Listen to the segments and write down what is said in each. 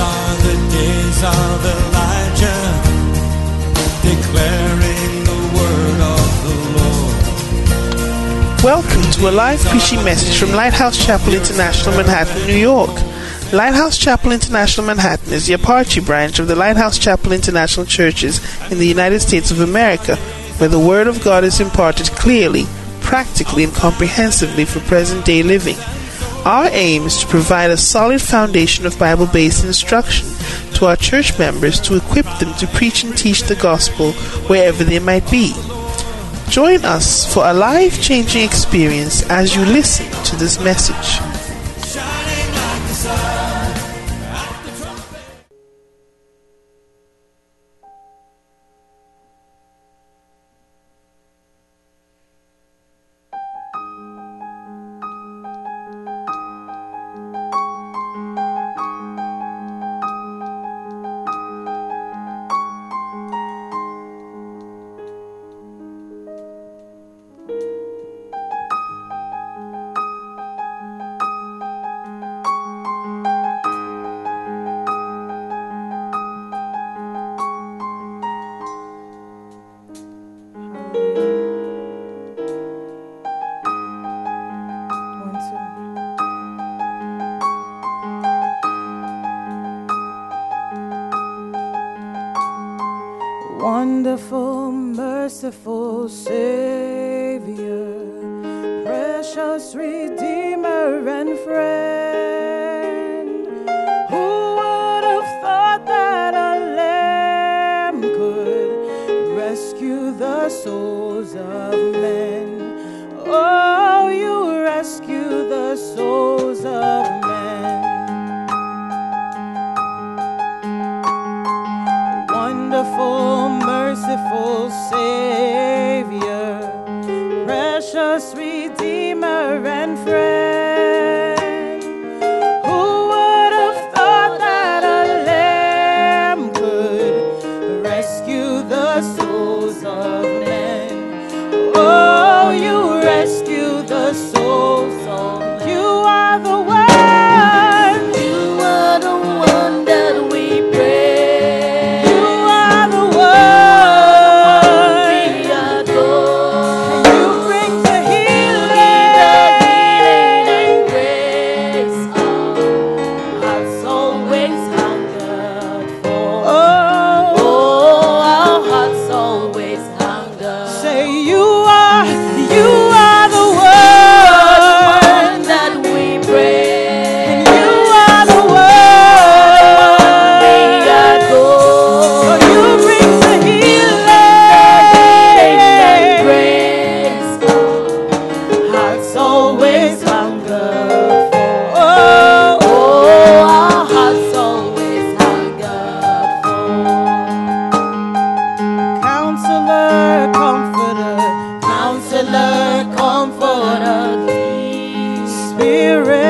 are the days of Elijah, declaring the word of the Lord. Welcome to a live preaching message from Lighthouse Chapel International, Manhattan, New York. Lighthouse Chapel International Manhattan is the Apache branch of the Lighthouse Chapel International Churches in the United States of America, where the Word of God is imparted clearly, practically, and comprehensively for present day living. Our aim is to provide a solid foundation of Bible based instruction to our church members to equip them to preach and teach the gospel wherever they might be. Join us for a life changing experience as you listen to this message. Spirit.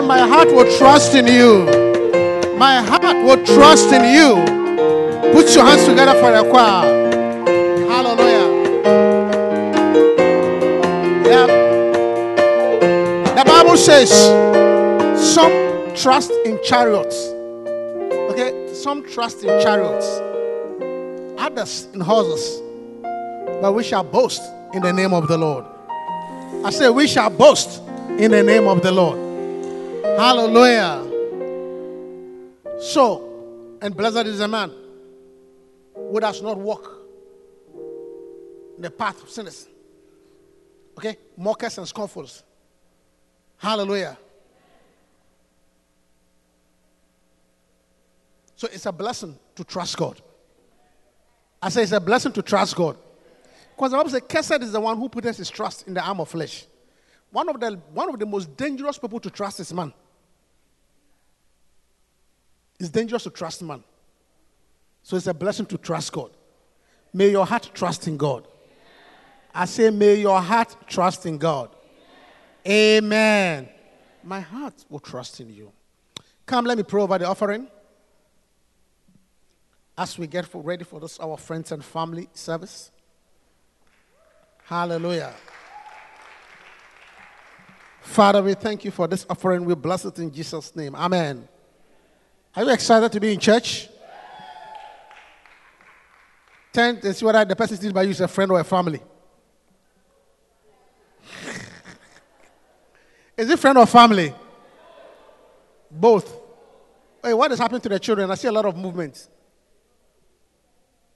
Say, my heart will trust in you. My heart will trust in you. Put your hands together for the choir. Hallelujah. Yeah. The Bible says some trust in chariots. Okay, some trust in chariots, others in horses. But we shall boast in the name of the Lord. I say, we shall boast in the name of the Lord. Hallelujah. So, and blessed is the man who does not walk in the path of sinners. Okay? Mockers and scoffers. Hallelujah. So it's a blessing to trust God. I say it's a blessing to trust God. Because the Bible says, Cursed is the one who puts his trust in the arm of flesh. One of the, one of the most dangerous people to trust is man. It's dangerous to trust man. So it's a blessing to trust God. May your heart trust in God. I say, may your heart trust in God. Amen. My heart will trust in you. Come, let me pray over the offering. As we get for, ready for this, our friends and family service. Hallelujah. Father, we thank you for this offering. We bless it in Jesus' name. Amen. Are you excited to be in church? Turn and see whether the person sitting by you is a friend or a family. is it friend or family? Both. Hey, what is happening to the children? I see a lot of movement.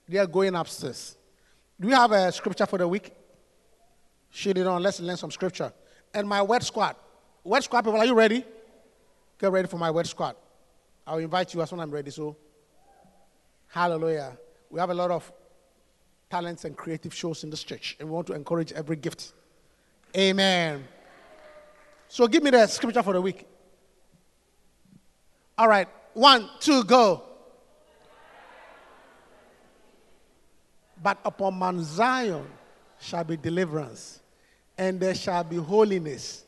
They are going upstairs. Do we have a scripture for the week? Shade it on. Let's learn some scripture. And my word squad. Word squad people, are you ready? Get ready for my word squad. I'll invite you as soon as I'm ready. So, hallelujah. We have a lot of talents and creative shows in this church, and we want to encourage every gift. Amen. So, give me the scripture for the week. All right. One, two, go. But upon Mount Zion shall be deliverance, and there shall be holiness,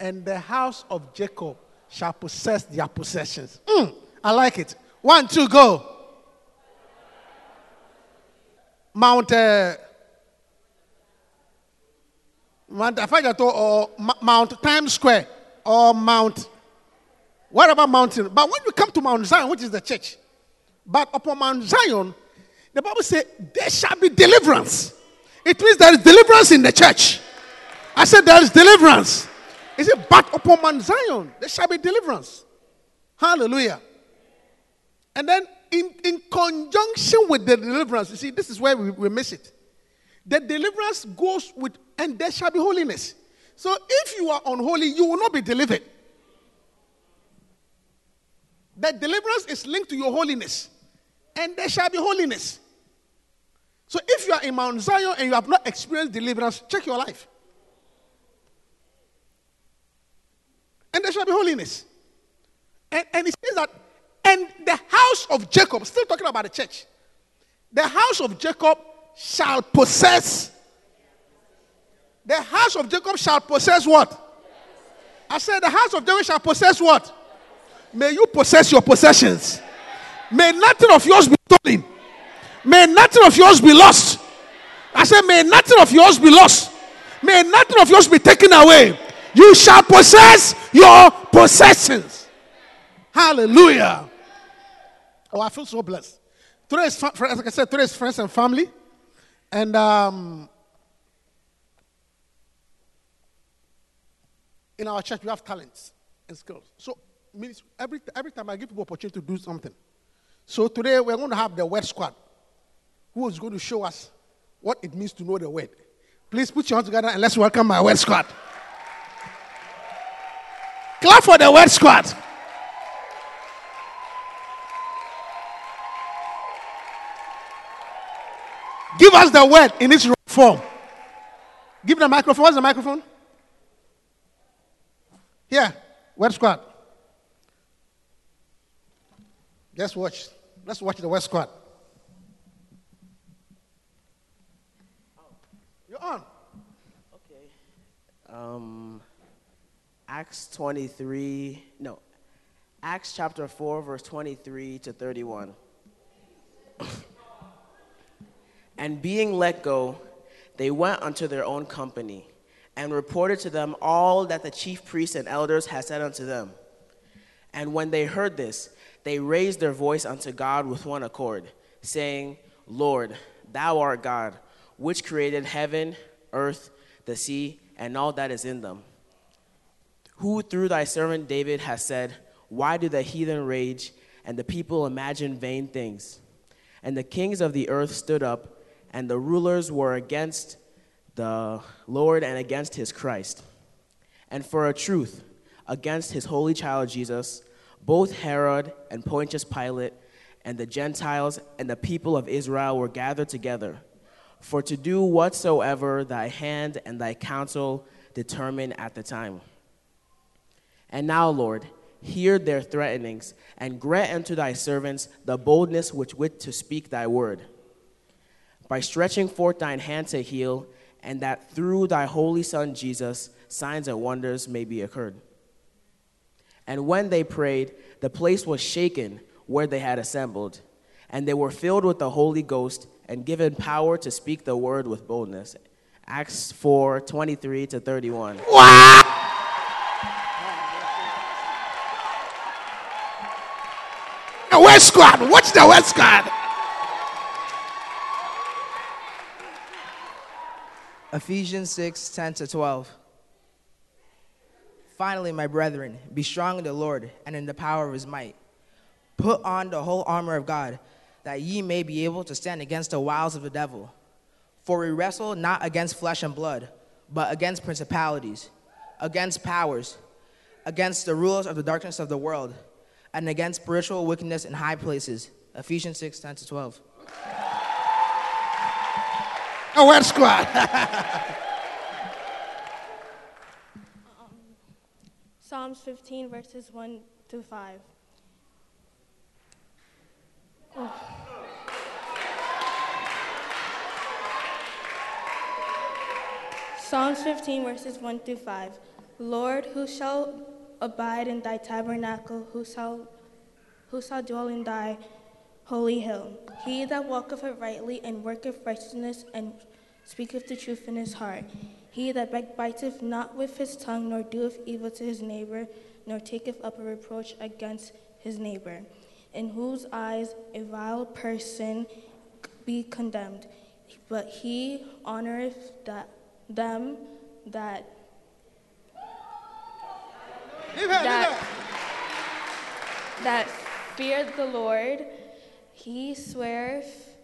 and the house of Jacob shall possess their possessions. Mm, I like it. One, two, go. Mount uh, Mount or Mount Times Square or Mount whatever mountain. But when you come to Mount Zion, which is the church, but upon Mount Zion, the Bible says there shall be deliverance. It means there is deliverance in the church. I said there is deliverance. He said, but upon Mount Zion there shall be deliverance. Hallelujah. And then in, in conjunction with the deliverance, you see, this is where we, we miss it. The deliverance goes with, and there shall be holiness. So if you are unholy, you will not be delivered. The deliverance is linked to your holiness, and there shall be holiness. So if you are in Mount Zion and you have not experienced deliverance, check your life. And there shall be holiness. And, and it says that, and the house of Jacob, still talking about the church, the house of Jacob shall possess. The house of Jacob shall possess what? I said, the house of Jacob shall possess what? May you possess your possessions. May nothing of yours be stolen. May nothing of yours be lost. I said, may nothing of yours be lost. May nothing of yours be taken away. You shall possess your possessions. Hallelujah. Oh, I feel so blessed. Today is, like I said, today friends and family. And um, in our church, we have talents and skills. So means every, every time I give people opportunity to do something. So today we're going to have the word squad who is going to show us what it means to know the word. Please put your hands together and let's welcome my word squad. Clap for the word squad. Give us the word in its form. Give the microphone. What's the microphone? Here, word squad. Just watch. Let's watch the word squad. You're on. Okay. Um, Acts 23, no, Acts chapter 4, verse 23 to 31. and being let go, they went unto their own company and reported to them all that the chief priests and elders had said unto them. And when they heard this, they raised their voice unto God with one accord, saying, Lord, thou art God, which created heaven, earth, the sea, and all that is in them. Who through thy servant David has said, Why do the heathen rage, and the people imagine vain things? And the kings of the earth stood up, and the rulers were against the Lord and against his Christ. And for a truth, against his holy child Jesus, both Herod and Pontius Pilate and the Gentiles and the people of Israel were gathered together, for to do whatsoever thy hand and thy counsel determined at the time. And now, Lord, hear their threatenings, and grant unto thy servants the boldness which to speak thy word. By stretching forth thine hand to heal, and that through thy holy Son Jesus signs and wonders may be occurred. And when they prayed, the place was shaken where they had assembled, and they were filled with the Holy Ghost and given power to speak the word with boldness. Acts 4 23 to 31. The West Squad. Watch the West Squad. Ephesians 6 10 to 12. Finally, my brethren, be strong in the Lord and in the power of his might. Put on the whole armor of God, that ye may be able to stand against the wiles of the devil. For we wrestle not against flesh and blood, but against principalities, against powers, against the rulers of the darkness of the world, and against spiritual wickedness in high places. Ephesians 6 10 to 12. The West Squad. Psalms 15, verses 1 through 5. Psalms 15, verses 1 through 5. Lord, who shall abide in thy tabernacle? Who shall, who shall dwell in thy holy hill? He that walketh uprightly and worketh righteousness and speaketh the truth in his heart. He that backbiteth not with his tongue, nor doeth evil to his neighbor, nor taketh up a reproach against his neighbor, in whose eyes a vile person be condemned. But he honoreth that, them that that, that fear the Lord, he sweareth,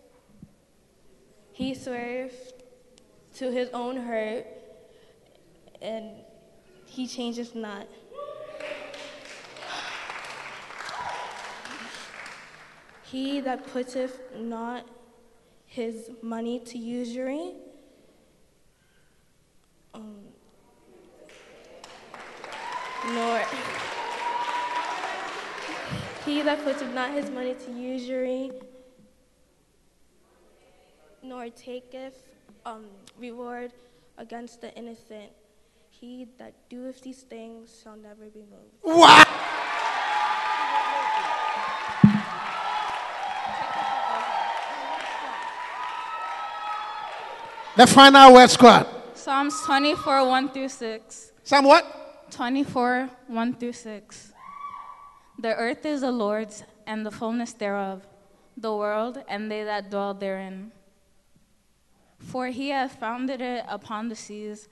he sweareth to his own hurt, and he changes not. He that putteth not his money to usury, um, nor he that putteth not his money to usury, nor taketh um, reward against the innocent. He that doeth these things shall never be moved. Wow. The final West Squad. Psalms 24, 1 through 6. Some what? 24, 1 through 6. The earth is the Lord's and the fullness thereof, the world and they that dwell therein. For he hath founded it upon the seas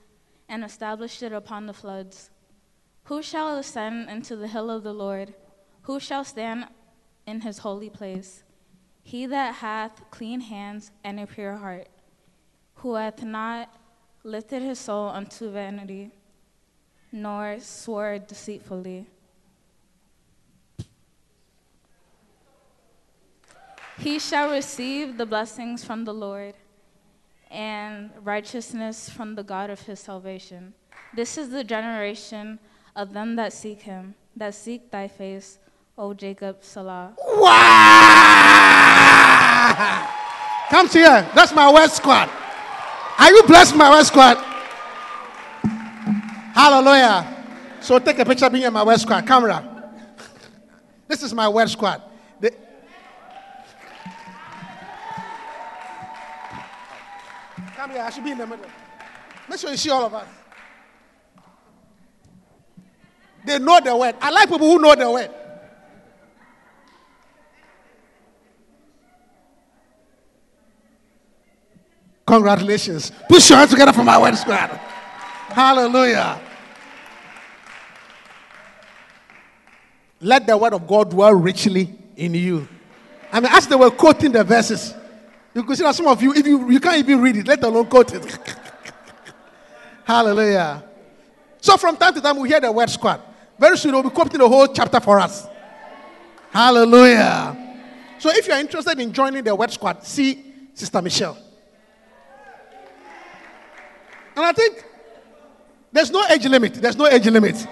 and established it upon the floods. Who shall ascend into the hill of the Lord? Who shall stand in his holy place? He that hath clean hands and a pure heart, who hath not lifted his soul unto vanity, nor swore deceitfully. He shall receive the blessings from the Lord and righteousness from the God of his salvation. This is the generation of them that seek him, that seek thy face, O Jacob Selah. Wow! Come here. That's my West Squad. Are you blessed, my West Squad? Hallelujah. So take a picture of me and my word squad. Camera. This is my word squad. The- Come here. I should be in the middle. Make sure you see all of us. They know the word. I like people who know the word. Congratulations. Put your hands together for my word squad. Hallelujah. Let the word of God dwell richly in you. I mean, as they were quoting the verses, you could see that some of you, if you, you can't even read it, let alone quote it. Hallelujah. So from time to time, we hear the word squad. Very soon, they'll be quoting the whole chapter for us. Hallelujah. So if you're interested in joining the word squad, see Sister Michelle. And I think there's no age limit. There's no age limit.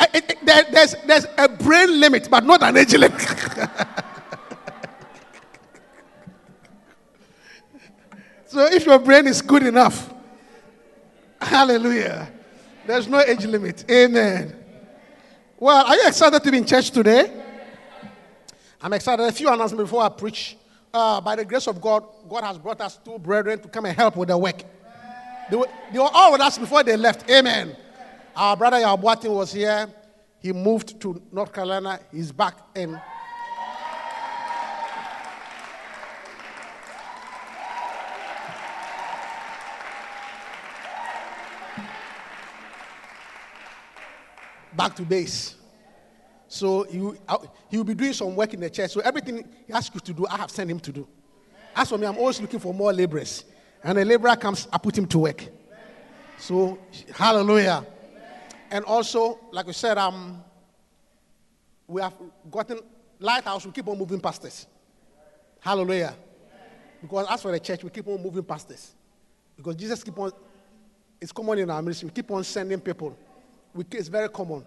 It- it- there- there's, there's a brain limit, but not an age limit. so if your brain is good enough, hallelujah, there's no age limit. Amen. Well, are you excited to be in church today? I'm excited. A few announcements before I preach. Uh, by the grace of God, God has brought us two brethren to come and help with the work. They were, they were all with us before they left. Amen. Our brother Yabuatin was here. He moved to North Carolina. He's back in. Back to base. So uh, he will be doing some work in the church. So everything he asks you to do, I have sent him to do. As for me, I'm always looking for more laborers. And a laborer comes, I put him to work. So, hallelujah. And also, like we said, um, we have gotten lighthouse. We keep on moving past this. Hallelujah. Because as for the church, we keep on moving past this. Because Jesus keep on. It's common in our ministry. We keep on sending people. We, it's very common.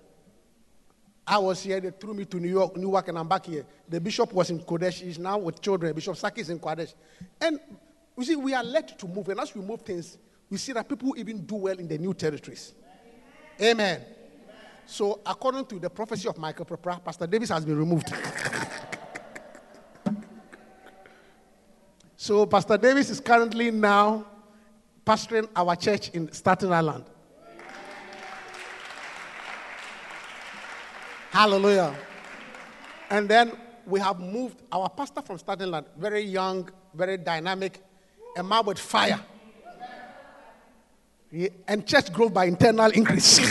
I was here, they threw me to New York, Newark, and I'm back here. The bishop was in Kodesh, he's now with children. Bishop Saki is in Kodesh. And you see, we are led to move, and as we move things, we see that people even do well in the new territories. Amen. So, according to the prophecy of Michael Prepra, Pastor Davis has been removed. so, Pastor Davis is currently now pastoring our church in Staten Island. Hallelujah. And then we have moved our pastor from Staten Island, very young, very dynamic, a man with fire. And church growth by internal increase.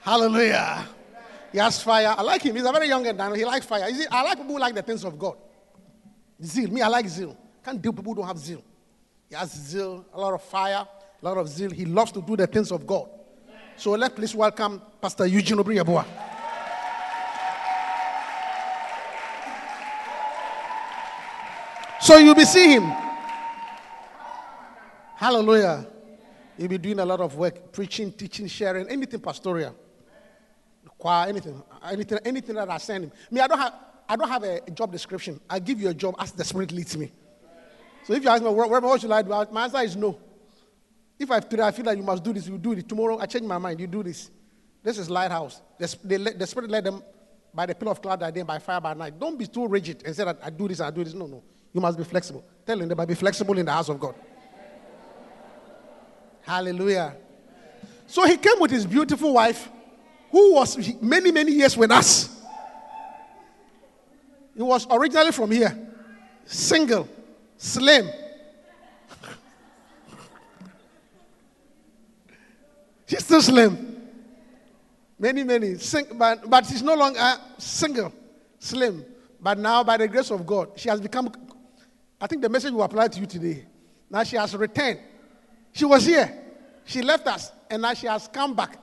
Hallelujah. He has fire. I like him. He's a very young and. He likes fire. See, I like people who like the things of God. Zeal. Me, I like zeal. Can't deal people who don't have zeal. He has zeal, a lot of fire, a lot of zeal. He loves to do the things of God. So let's please welcome Pastor Eugene Obriyaboa. So you'll be seeing him. Hallelujah. He'll be doing a lot of work, preaching, teaching, sharing, anything pastoral. Choir, anything, anything, anything that I send him. Me, I don't have, I don't have a job description. I give you a job as the Spirit leads me. So if you ask me, what, what should I do? My answer is no. If I today I feel that you must do this, you do it. Tomorrow I change my mind, you do this. This is lighthouse. The, they the spirit led them by the pillar of cloud by day, by fire by night. Don't be too rigid and say that I do this, I do this. No, no. You must be flexible. Tell them they be flexible in the house of God. Hallelujah. So he came with his beautiful wife, who was many, many years with us. He was originally from here, single, slim. She's still slim. Many, many. Sing, but, but she's no longer uh, single, slim. But now, by the grace of God, she has become. I think the message will apply to you today. Now she has returned. She was here. She left us, and now she has come back.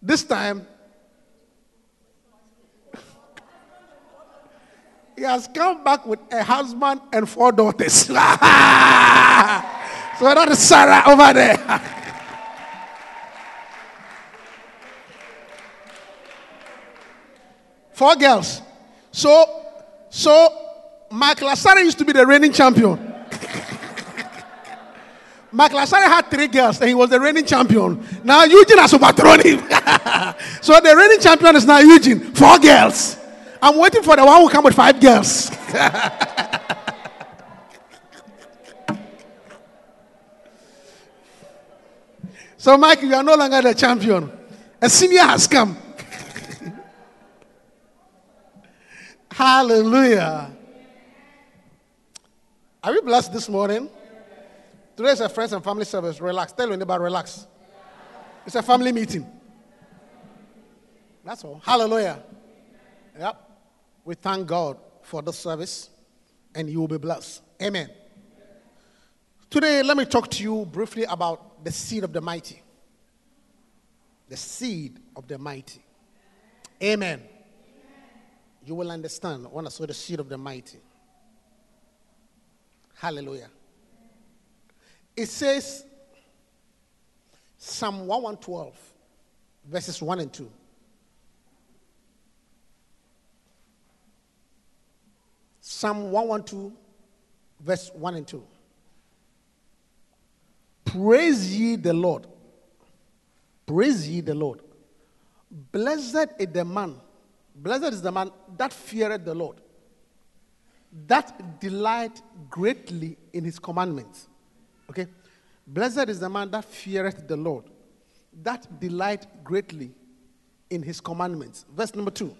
This time, he has come back with a husband and four daughters. so that is Sarah over there. Four girls. So, so Mark Lasara used to be the reigning champion. Michael Asare had three girls and he was the reigning champion. Now Eugene has overthrown him. so the reigning champion is now Eugene. Four girls. I'm waiting for the one who come with five girls. so Mike, you are no longer the champion. A senior has come. Hallelujah. Are we blessed this morning? Today is a friends and family service. Relax. Tell your neighbor, relax. It's a family meeting. That's all. Hallelujah. Yep. We thank God for this service and you will be blessed. Amen. Today, let me talk to you briefly about the seed of the mighty. The seed of the mighty. Amen. You will understand when I say the seed of the mighty. Hallelujah. It says, Psalm 112, verses 1 and 2. Psalm 112, verse 1 and 2. Praise ye the Lord. Praise ye the Lord. Blessed is the man, blessed is the man that feareth the Lord, that delight greatly in his commandments. Okay? Blessed is the man that feareth the Lord, that delight greatly in his commandments. Verse number two.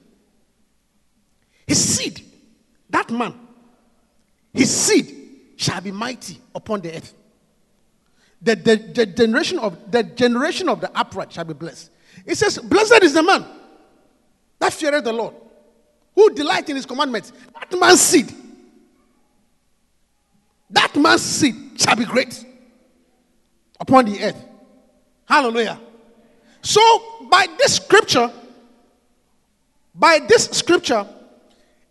His seed, that man, his seed shall be mighty upon the earth. The, the, the generation of the generation of the upright shall be blessed. It says, Blessed is the man that feareth the Lord, who delight in his commandments. That man's seed, that man's seed shall be great upon the earth. Hallelujah. So, by this scripture, by this scripture,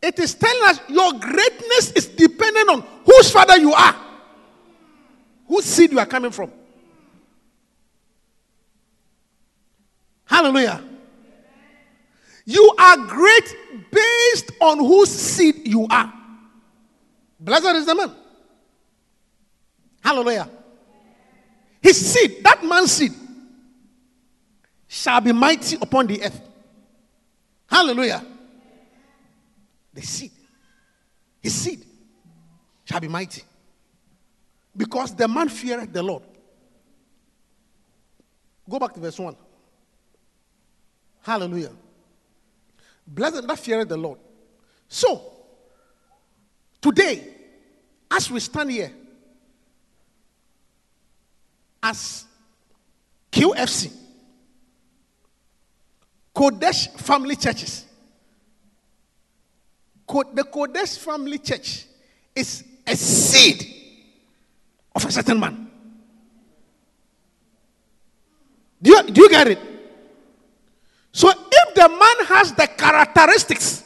it is telling us your greatness is dependent on whose father you are, whose seed you are coming from. Hallelujah. You are great based on whose seed you are. Blessed is the man. Hallelujah. His seed, that man's seed, shall be mighty upon the earth. Hallelujah. The seed, his seed shall be mighty. Because the man feareth the Lord. Go back to verse 1. Hallelujah. Blessed that feareth the Lord. So, today, as we stand here, as QFC, Kodesh Family Churches, the Kodesh Family Church is a seed of a certain man. Do you, do you get it? So if the man has the characteristics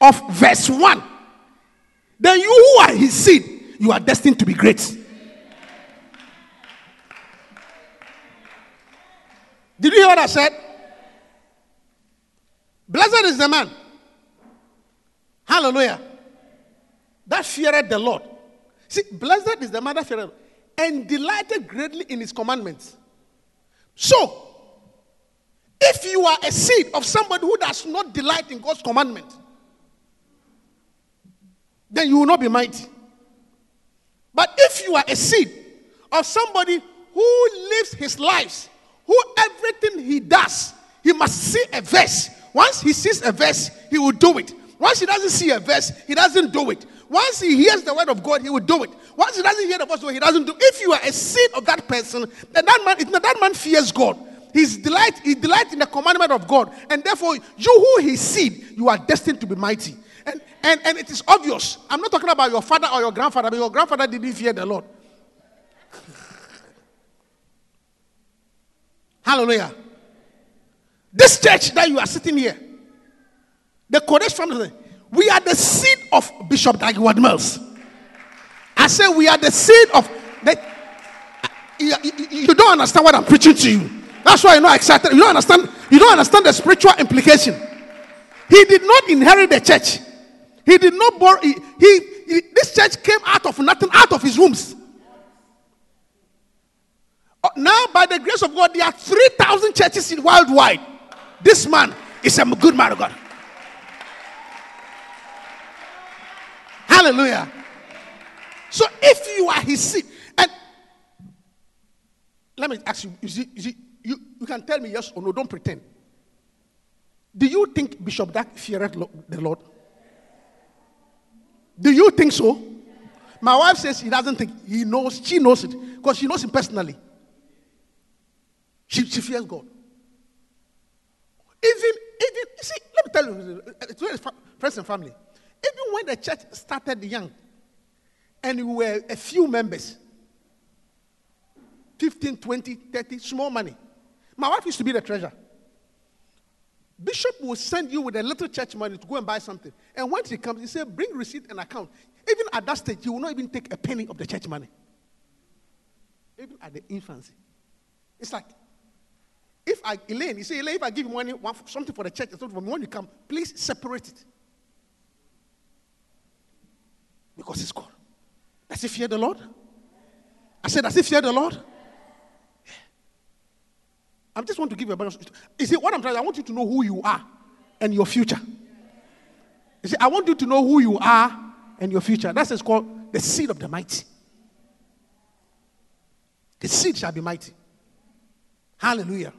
of verse 1, then you who are his seed, you are destined to be great. Did you hear what I said? Blessed is the man. Hallelujah. That feareth the Lord. See, blessed is the man that feareth and delighted greatly in his commandments. So, if you are a seed of somebody who does not delight in God's commandment, then you will not be mighty. But if you are a seed of somebody who lives his lives, who everything he does, he must see a verse. Once he sees a verse, he will do it. Once he doesn't see a verse, he doesn't do it. Once he hears the word of God, he will do it. Once he doesn't hear the voice of God, he doesn't do. It. If you are a seed of that person, then that man, that man fears God. His delight, he delight in the commandment of God, and therefore you who his seed, you are destined to be mighty. And and and it is obvious. I'm not talking about your father or your grandfather, but your grandfather didn't fear the Lord. Hallelujah. This church that you are sitting here, the Kodesh family, we are the seed of Bishop Dag Heward-Mills. I say we are the seed of the. You, you- don't understand what I'm preaching to you. That's why you're not excited. You don't understand. You don't understand the spiritual implication. He did not inherit the church. He did not borrow. He, he, he- this church came out of nothing, out of his wombs. Uh, Now, by the grace of God, there are 3,000 churches in worldwide. This man is a good man of God. Hallelujah. So if you are his seed, and let me ask you, you see, you, you, you can tell me yes or no, don't pretend. Do you think Bishop Dag feared the Lord? Do you think so? My wife says he doesn't think. He knows, she knows it, because she knows him personally. She, she fears God. Even, even, you see, let me tell you, it's fa- friends and family. Even when the church started young, and we were a few members 15, 20, 30, small money. My wife used to be the treasurer. Bishop will send you with a little church money to go and buy something. And once he comes, he says, Bring receipt and account. Even at that stage, he will not even take a penny of the church money. Even at the infancy. It's like, if I, Elaine, you say, Elaine, if I give you money, one, something for the church, something when you come, please separate it. Because it's God. Does he fear the Lord? I said, does he fear the Lord? Yeah. I just want to give you a of. You see, what I'm trying, I want you to know who you are and your future. You see, I want you to know who you are and your future. That's called the seed of the mighty. The seed shall be mighty. Hallelujah.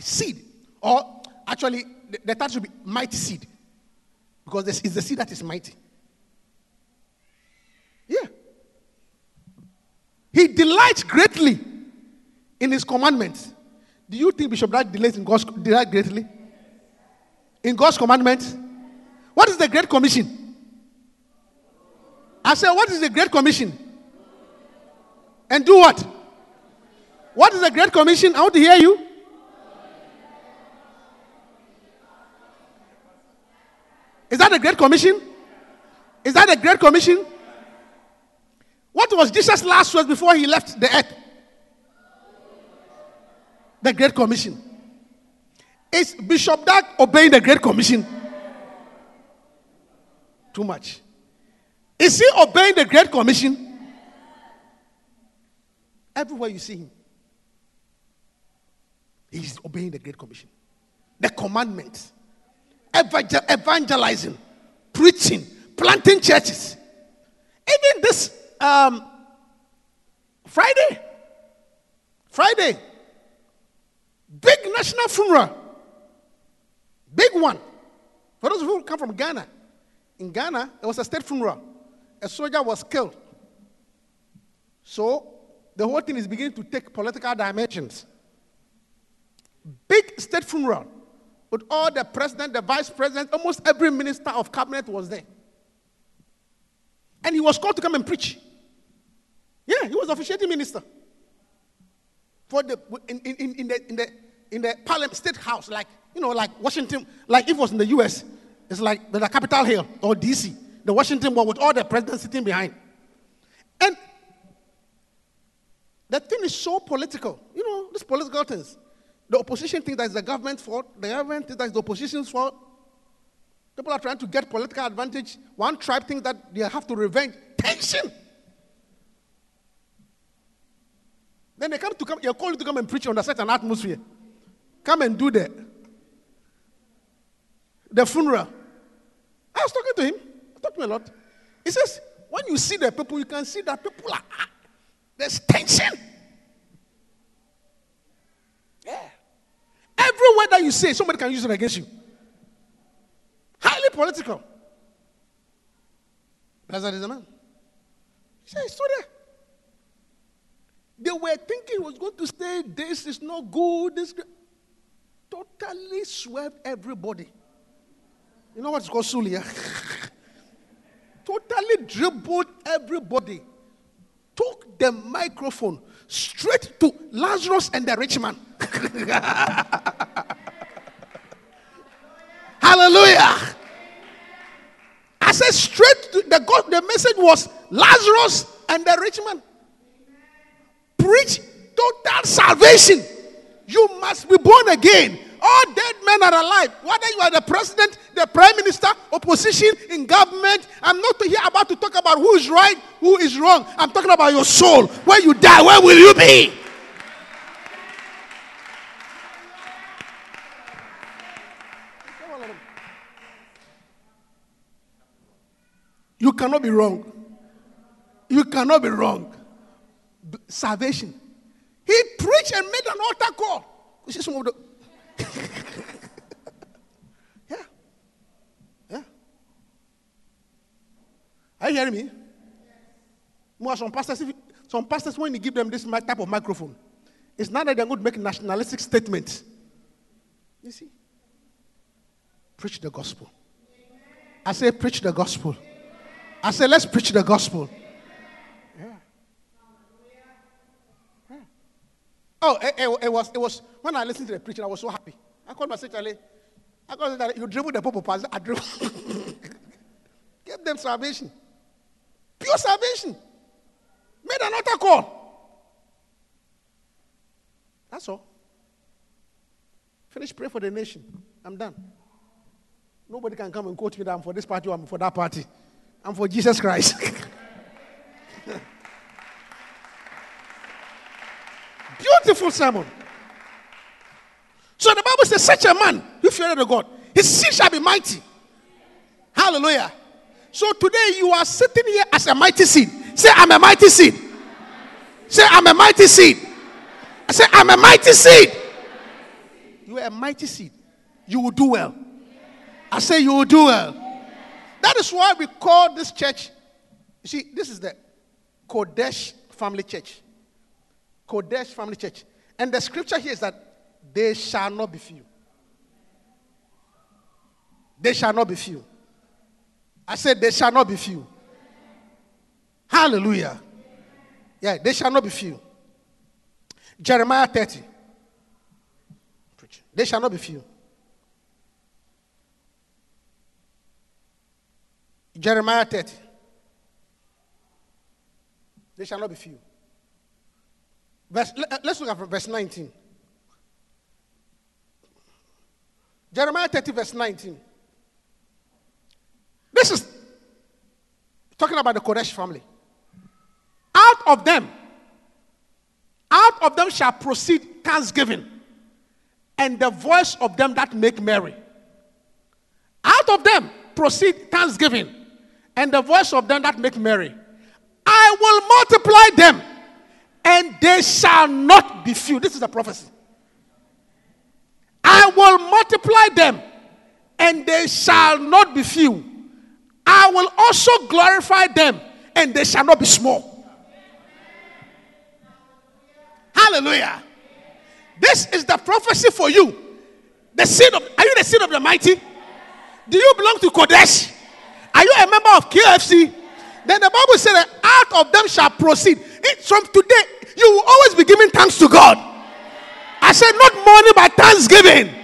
Seed. Or actually, the, the title should be mighty seed. Because this is the seed that is mighty. Yeah. He delights greatly in his commandments. Do you think Bishop Dag delights in God's delight greatly? In God's commandments? What is the Great Commission? I said, what is the Great Commission? And do what? What is the Great Commission? I want to hear you. Is that the Great Commission? Is that the Great Commission? What was Jesus' last words before he left the earth? The Great Commission. Is Bishop Dag obeying the Great Commission? Too much. Is he obeying the Great Commission? Everywhere you see him, he's obeying the Great Commission. The commandments, evangel- evangelizing, preaching, planting churches. Even this um, Friday, Friday, big national funeral, big one. For those who come from Ghana, in Ghana, there was a state funeral. A soldier was killed. So the whole thing is beginning to take political dimensions. Big state funeral with all the president, the vice president, almost every minister of cabinet was there. And he was called to come and preach. Yeah, he was officiating minister. For the in, in, in, the in the in the parliament state house, like you know, like Washington, like if it was in the US, it's like the, the Capitol Hill or DC, the Washington one with all the presidents sitting behind. And the thing is so political. You know, these political things. The opposition thinks that it's the government's fault. The government thinks that it's the opposition's fault. People are trying to get political advantage. One tribe thinks that they have to revenge. Tension. Then they come to come, they call you to come and preach under such an atmosphere. Come and do the, the funeral. I was talking to him. I talked to him a lot. He says, when you see the people, you can see that people are, there's tension. Every word that you say, somebody can use it against you. Highly political. Blessed is the man. He said, "So there. They were thinking he was going to say, This is not good. This totally swept everybody. You know what's called Sulia? totally dribbled everybody. Took the microphone straight to Lazarus and the rich man. Hallelujah. I said straight to the God, the message was Lazarus and the rich man. Preach total salvation. You must be born again. All dead men are alive. Whether you are the president, the prime minister, opposition, in government, I'm not here about to talk about who is right, who is wrong. I'm talking about your soul. When you die, where will you be? You cannot be wrong. You cannot be wrong. Salvation. He preached and made an altar call. Is of the yeah. Yeah. Are you hearing me? Some pastors, if, some pastors, when you give them this type of microphone, it's not that they're going to make nationalistic statements. You see? Preach the gospel. I say, preach the gospel. I say, let's preach the gospel. Yeah. Yeah. Oh, it, it- it was, it was, when I listened to the preaching, I was so happy. I called my Charlie. I called that you dribble the popo pass. I dribble. Give them salvation. Pure salvation. Made an altar call. That's all. Finish pray for the nation. I'm done. Nobody can come and quote me that I'm for this party or I'm for that party. I'm for Jesus Christ. Beautiful sermon. So the Bible says, such a man, who the God, his seed shall be mighty. Hallelujah. So today you are sitting here as a mighty seed. Say, I'm a mighty seed. Say, I'm a mighty seed. I say, I'm a mighty seed. You are a mighty seed. You will do well. I say, you will do well. That is why we call this church. You see, this is the Kodesh Family Church. Kodesh Family Church. And the scripture here is that they shall not be few. They shall not be few. I said, they shall not be few. Hallelujah. Yeah, they shall not be few. Jeremiah 30. They shall not be few. Jeremiah 30. They shall not be few. Verse, let- eh, let's look at verse 19. Jeremiah 30, verse 19. This is talking about the Kodesh family. Out of them, out of them shall proceed thanksgiving and the voice of them that make merry. Out of them proceed thanksgiving and the voice of them that make merry. I will multiply them and they shall not be few. This is a prophecy. I will multiply them and they shall not be few. I will also glorify them and they shall not be small. Hallelujah. This is the prophecy for you. The seed of are you the seed of the mighty? Do you belong to Kodesh? Are you a member of KFC? Then the Bible said that out of them shall proceed. It's from today, you will always be giving thanks to God. I said, not money, but thanksgiving.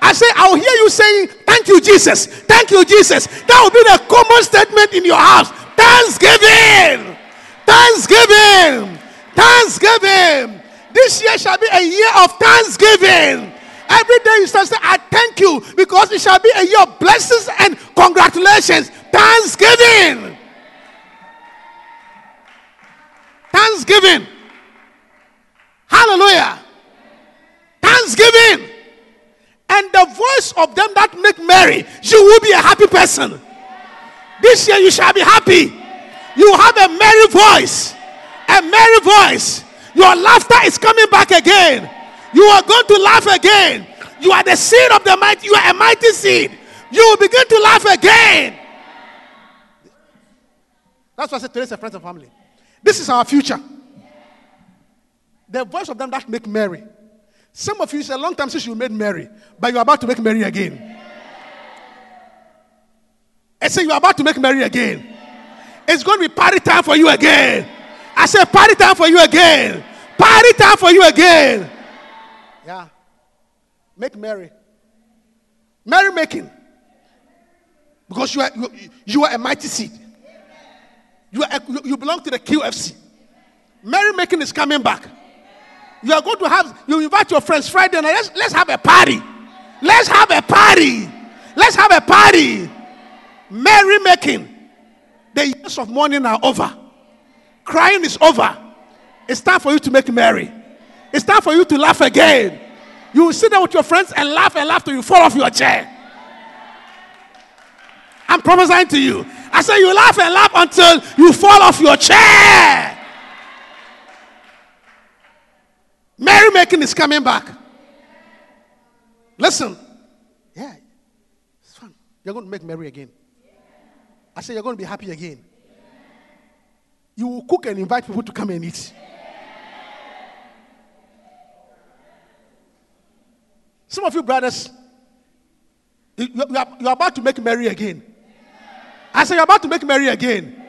I say, I'll hear you saying, Thank you, Jesus. Thank you, Jesus. That will be the common statement in your house. Thanksgiving. Thanksgiving. Thanksgiving. This year shall be a year of thanksgiving. Every day you start saying, I thank you because it shall be a year of blessings and congratulations. Thanksgiving. Thanksgiving. Hallelujah. Thanksgiving. And the voice of them that make merry, you will be a happy person. This year you shall be happy. You have a merry voice. A merry voice. Your laughter is coming back again. You are going to laugh again. You are the seed of the mighty. You are a mighty seed. You will begin to laugh again. That's why I said today's a friends and family. This is our future. The voice of them that make merry. Some of you, it's a long time since you made merry, but you're about to make merry again. I say you're about to make merry again. It's going to be party time for you again. I say party time for you again. Party time for you again. Yeah. Make merry. Merry making. Because you are, you, you are a mighty seed. You, are, you- you belong to the KFC. Merry making is coming back. You are going to have, you invite your friends Friday night. Let's, let's have a party. Let's have a party. Let's have a party. Merry making. The years of mourning are over. Crying is over. It's time for you to make merry. It's time for you to laugh again. You will sit down with your friends and laugh and laugh till you fall off your chair. I'm prophesying to you. I say you laugh and laugh until you fall off your chair. Merrymaking is coming back. Listen. Yeah. It's fun. You're going to make merry again. I say you're going to be happy again. You will cook and invite people to come and eat. Some of you brothers, you, you are, you are about to make merry again. I say you're about to make merry again.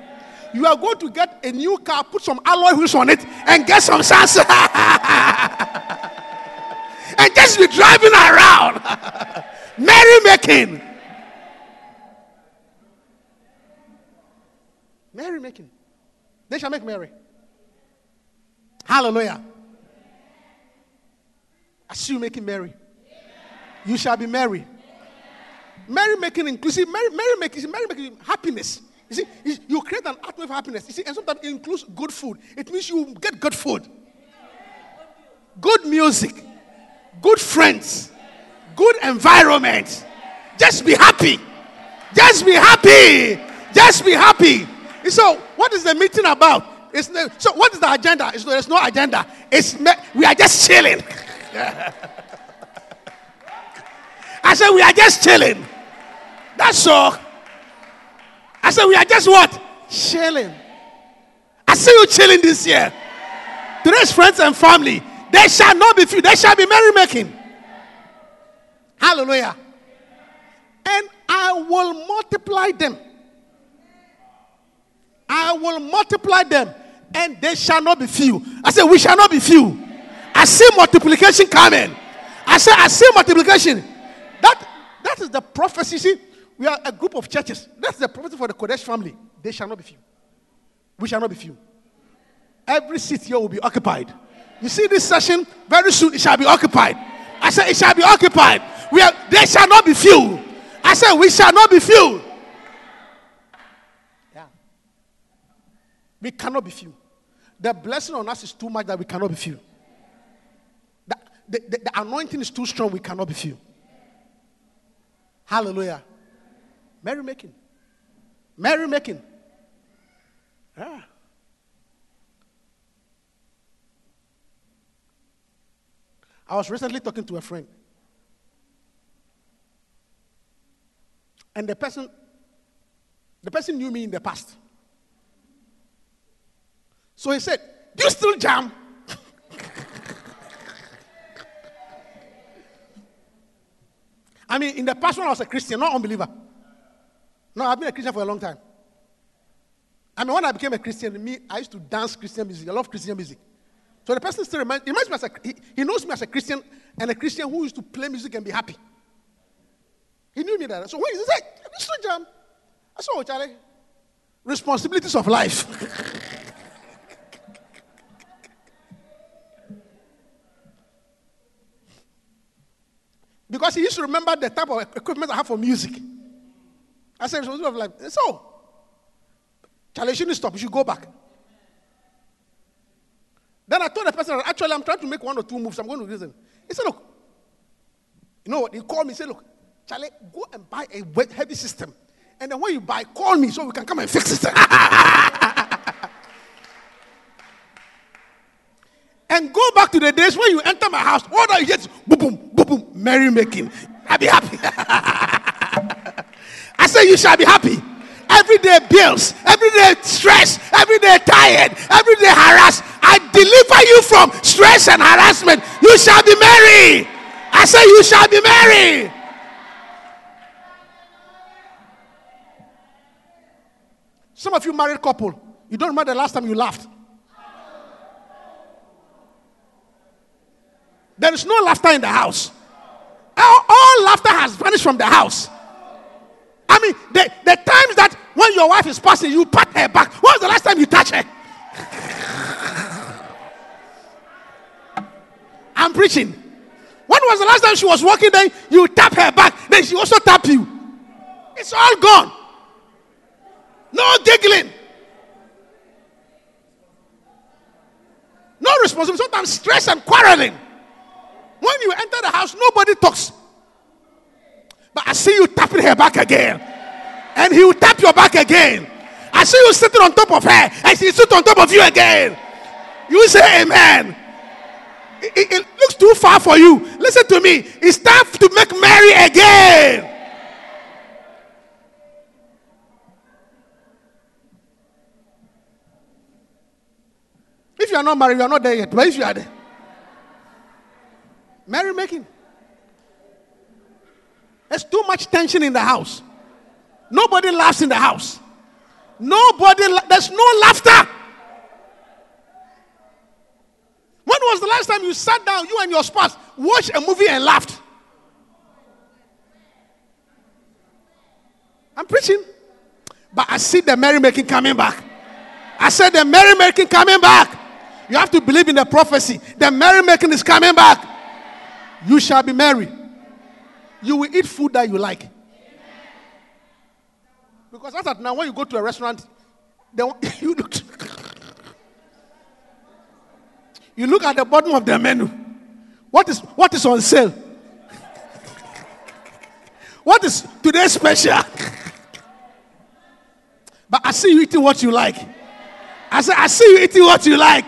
You are going to get a new car, put some alloy wheels on it, and get some salsa. and just be driving around. merry making. Merry making. They shall make merry. Hallelujah. I see you making merry. You shall be merry. Merry making inclusive. Merry, merry making, merry making happiness. You see, you- create an atmosphere of happiness. You see, and sometimes it includes good food. It means you get good food, good music, good friends, good environment. Just be happy. Just be happy. Just be happy. So, what is the meeting about? It's so, what is the agenda? It's, there's no agenda. It's we are just chilling. I said we are just chilling. That's all. I said we are just what? Chilling. I see you chilling this year. Today's friends and family. They shall not be few. They shall be merrymaking. Hallelujah. And I will multiply them. I will multiply them, and they shall not be few. I said, We shall not be few. I see multiplication coming. I said, I see multiplication. That that is the prophecy. See, we are a group of churches. That's the prophecy for the Kodesh family. They shall not be few. We shall not be few. Every seat here will be occupied. You see this session, very soon it shall be occupied. I said, It shall be occupied. We are, they shall not be few. I said, We shall not be few. Yeah. We cannot be few. The blessing on us is too much that we cannot be few. The, the, the, anointing is too strong, we cannot be few. Hallelujah. Merry making. Merry making. Yeah. I was recently talking to a friend. And the person, the person knew me in the past. So he said, Do you still jam? I mean, in the past when I was a Christian, not unbeliever. No, I've been a Christian for a long time. I mean, when I became a Christian, me, I used to dance Christian music. I love Christian music. So the person still reminds, reminds me as a, he, he knows me as a Christian and a Christian who used to play music and be happy. He knew me that. So when he said, "You still jam?" I said, "Oh, Charlie, responsibilities of life." because he used to remember the type of equipment I have for music. I said, responsibility of life. So, Charlie, you shouldn't stop. You should go back. Then I told the person, actually, I'm trying to make one or two moves. I'm going to listen. He said, look, you know what? He called me. He said, look, Charlie, go and buy a heavy system. And then when you buy, call me so we can come and fix it. and go back to the days when you enter my house, all that you get is boom, boom, boom, boom, merry making. I'll be happy. I say you shall be happy. Every day bills, every day stress, every day tired, every day harassed. I deliver you from stress and harassment. You shall be merry. I say you shall be merry. Some of you married couple, you don't remember the last time you laughed. There is no laughter in the house. All, all laughter has vanished from the house. I mean, the, the times that when your wife is passing, you pat her back. When was the last time you touch her? I'm preaching. When was the last time she was walking Then You tap her back, then she also tap you. It's all gone. No giggling. No responsibility. Sometimes stress and quarreling. When you enter the house, nobody talks. But I see you tapping her back again. And he will tap your back again. I see you sitting on top of her, and she sits on top of you again. You say amen. It, it- it looks too far for you. Listen to me. It's time to make merry again. If you are not married, you are not there yet. But if you are there, merry making. There's too much tension in the house. Nobody laughs in the house. Nobody, there's no laughter. When was the last time you sat down, you and your spouse, watched a movie and laughed? I'm preaching. But I see the merrymaking coming back. I said the merrymaking coming back. You have to believe in the prophecy. The merrymaking is coming back. You shall be merry. You will eat food that you like. Because as at now, when you go to a restaurant, they, want- you look, you look at the bottom of the menu. What is what is on sale? What is today's special? But I see you eating what you like. I said, I see you eating what you like.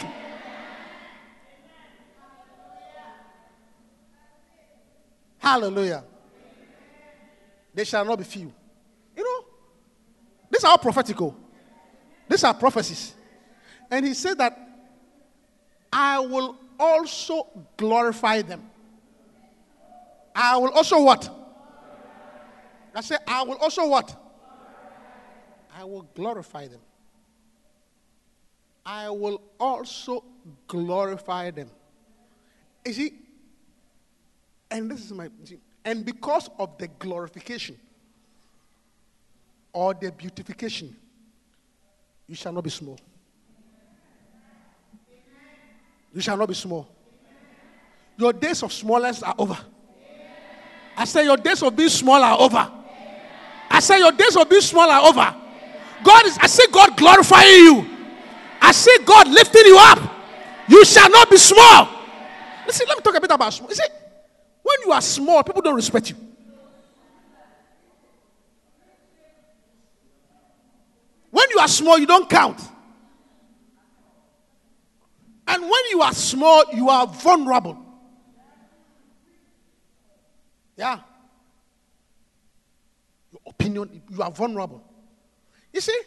Hallelujah. They shall not be few. You know, these are all prophetical. These are prophecies. And he said that I will also glorify them. I will also what? I said, I will also what? I will glorify them. I will also glorify them. You see, and this is my, and because of the glorification or the beautification, you shall not be small. You shall not be small. Your days of smallness are over. I say your days of being small are over. I say your days of being small are over. God is, I see God glorifying you. I see God lifting you up. You shall not be small. Listen, let me talk a bit about small. You see, when you are small, people don't respect you. When you are small, you don't count. And when you are small, you are vulnerable. Yeah. Your opinion, you are vulnerable. You see,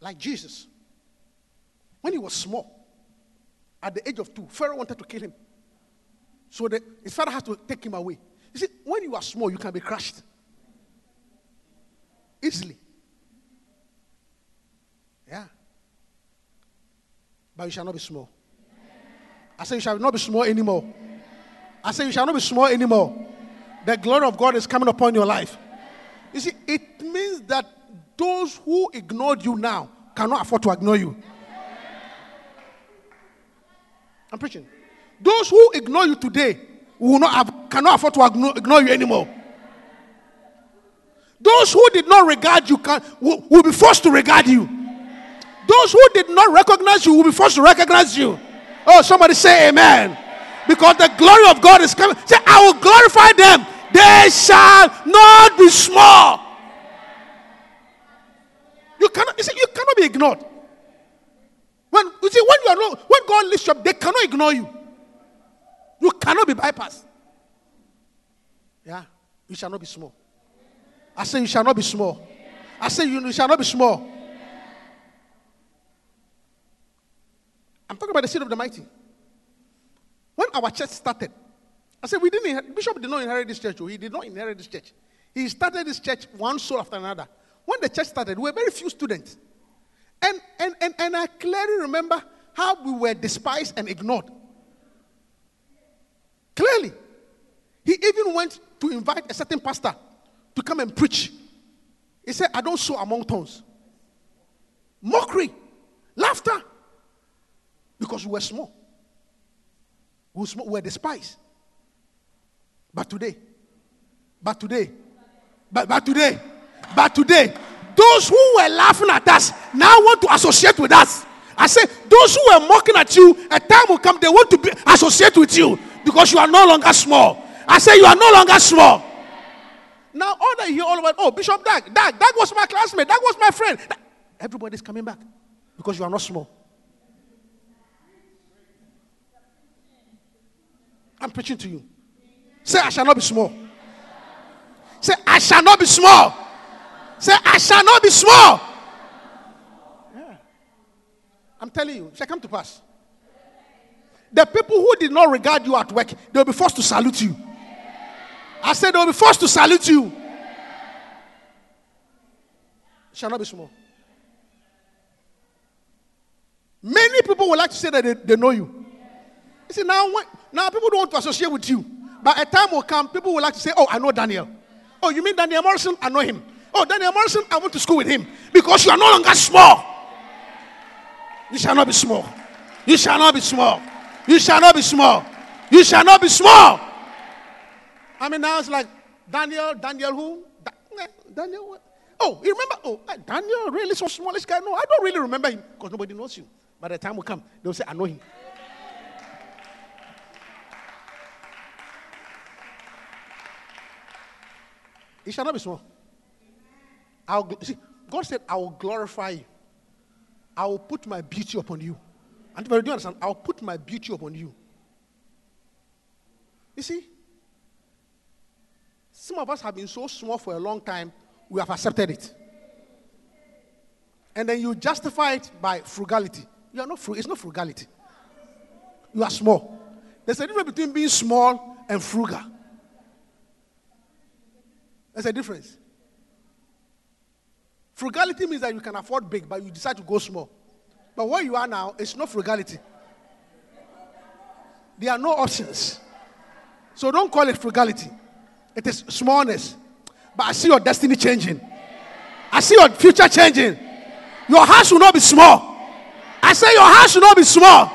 like Jesus, when he was small, at the age of two, Pharaoh wanted to kill him. So the, his father had to take him away. You see, when you are small, you can be crushed easily. Yeah. But you shall not be small. I say you shall not be small anymore. I say you shall not be small anymore. The glory of God is coming upon your life. You see, it means that those who ignored you now cannot afford to ignore you. I'm preaching. Those who ignore you today will not have, cannot afford to ignore, you anymore. Those who did not regard you can, will, will be forced to regard you. Those who did not recognize you will be forced to recognize you. Oh, somebody say amen. Because the glory of God is coming. Say, I will glorify them. They shall not be small. You cannot, you see, you cannot be ignored. When you see, when you are when God lifts you up, they cannot ignore you. You cannot be bypassed. Yeah, you shall not be small. I say you shall not be small. I say you, shall not be small. I'm talking about the seed of the mighty. When our church started, I said we didn't. Bishop did not inherit this church. oh, He did not inherit this church. He started this church one soul after another. When the church started, we were very few students, and and and, and I clearly remember how we were despised and ignored. Clearly, he even went to invite a certain pastor to come and preach. He said, "I don't sow among tongues." Mockery, laughter, because we were small. We were, despised. But today, but today, but, but today, but today, those who were laughing at us now want to associate with us. I say, those who were mocking at you, a time will come, they want to be, associate with you because you are no longer small. I say, you are no longer small. Now all that you hear all about, oh, Bishop Dag, Dag, Dag was my classmate, Dag was my friend. Everybody's coming back because you are not small. I'm preaching to you. Say, I shall not be small. Say, I shall not be small. Say, I shall not be small. Yeah. I'm telling you, it shall come to pass. The people who did not regard you at work, they will be forced to salute you. I said they will be forced to salute you. Shall not be small. Many people would like to say that they, they know you. You see, now, when, now people don't want to associate with you. But a time will come, people will like to say, Oh, I know Daniel. Oh, you mean Daniel Morrison? I know him. Oh, Daniel Morrison, I went to school with him. Because you are no longer small. You shall not be small. You shall not be small. You shall not be small. You shall not be small. I mean, now it's like Daniel, Daniel who? Eh, Daniel what? Oh, you remember? Oh, eh, Daniel, really so smallest guy? No, I don't really remember him because nobody knows you. By the time will come, they'll say, I know him. It shall not be small. I'll, see, God said, I will glorify you. I will put my beauty upon you. And do you understand? I'll put my beauty upon you. You see, some of us have been so small for a long time, we have accepted it. And then you justify it by frugality. You are not fru- it's not frugality. You are small. There's a difference between being small and frugal. There's a difference. Frugality means that you can afford big, but you decide to go small. But where you are now, is not frugality. There are no options. So don't call it frugality. It is smallness. But I see your destiny changing. I see your future changing. Your house will not be small. I say your house will not be small.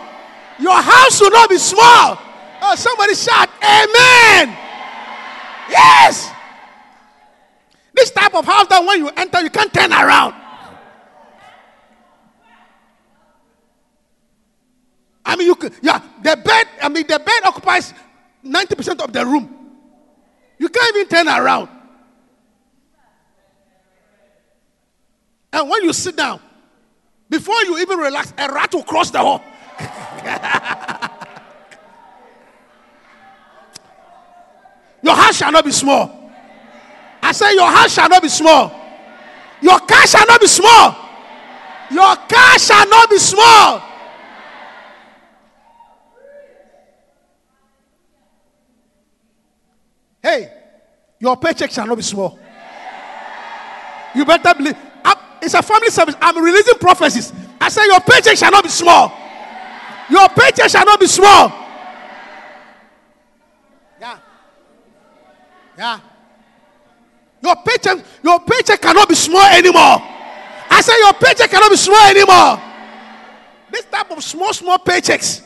Your house will not be small. Oh, somebody shout, Amen. Yes. This type of house that when you enter, you can't turn around. I mean, you can, yeah, the bed, I mean, the bed occupies 90% of the room. You can't even turn around. And when you sit down, before you even relax, a rat will cross the hall. Your house shall not be small. I say, Your house shall not be small. Your car shall not be small. Your car shall not be small. Hey, your paycheck shall not be small. You better believe. I'm- it's a family service. I'm releasing prophecies. I say, Your paycheck shall not be small. Your paycheck shall not be small. Yeah. Yeah. Your paycheck, your paycheck cannot be small anymore. I say your paycheck cannot be small anymore. This type of small, small paychecks.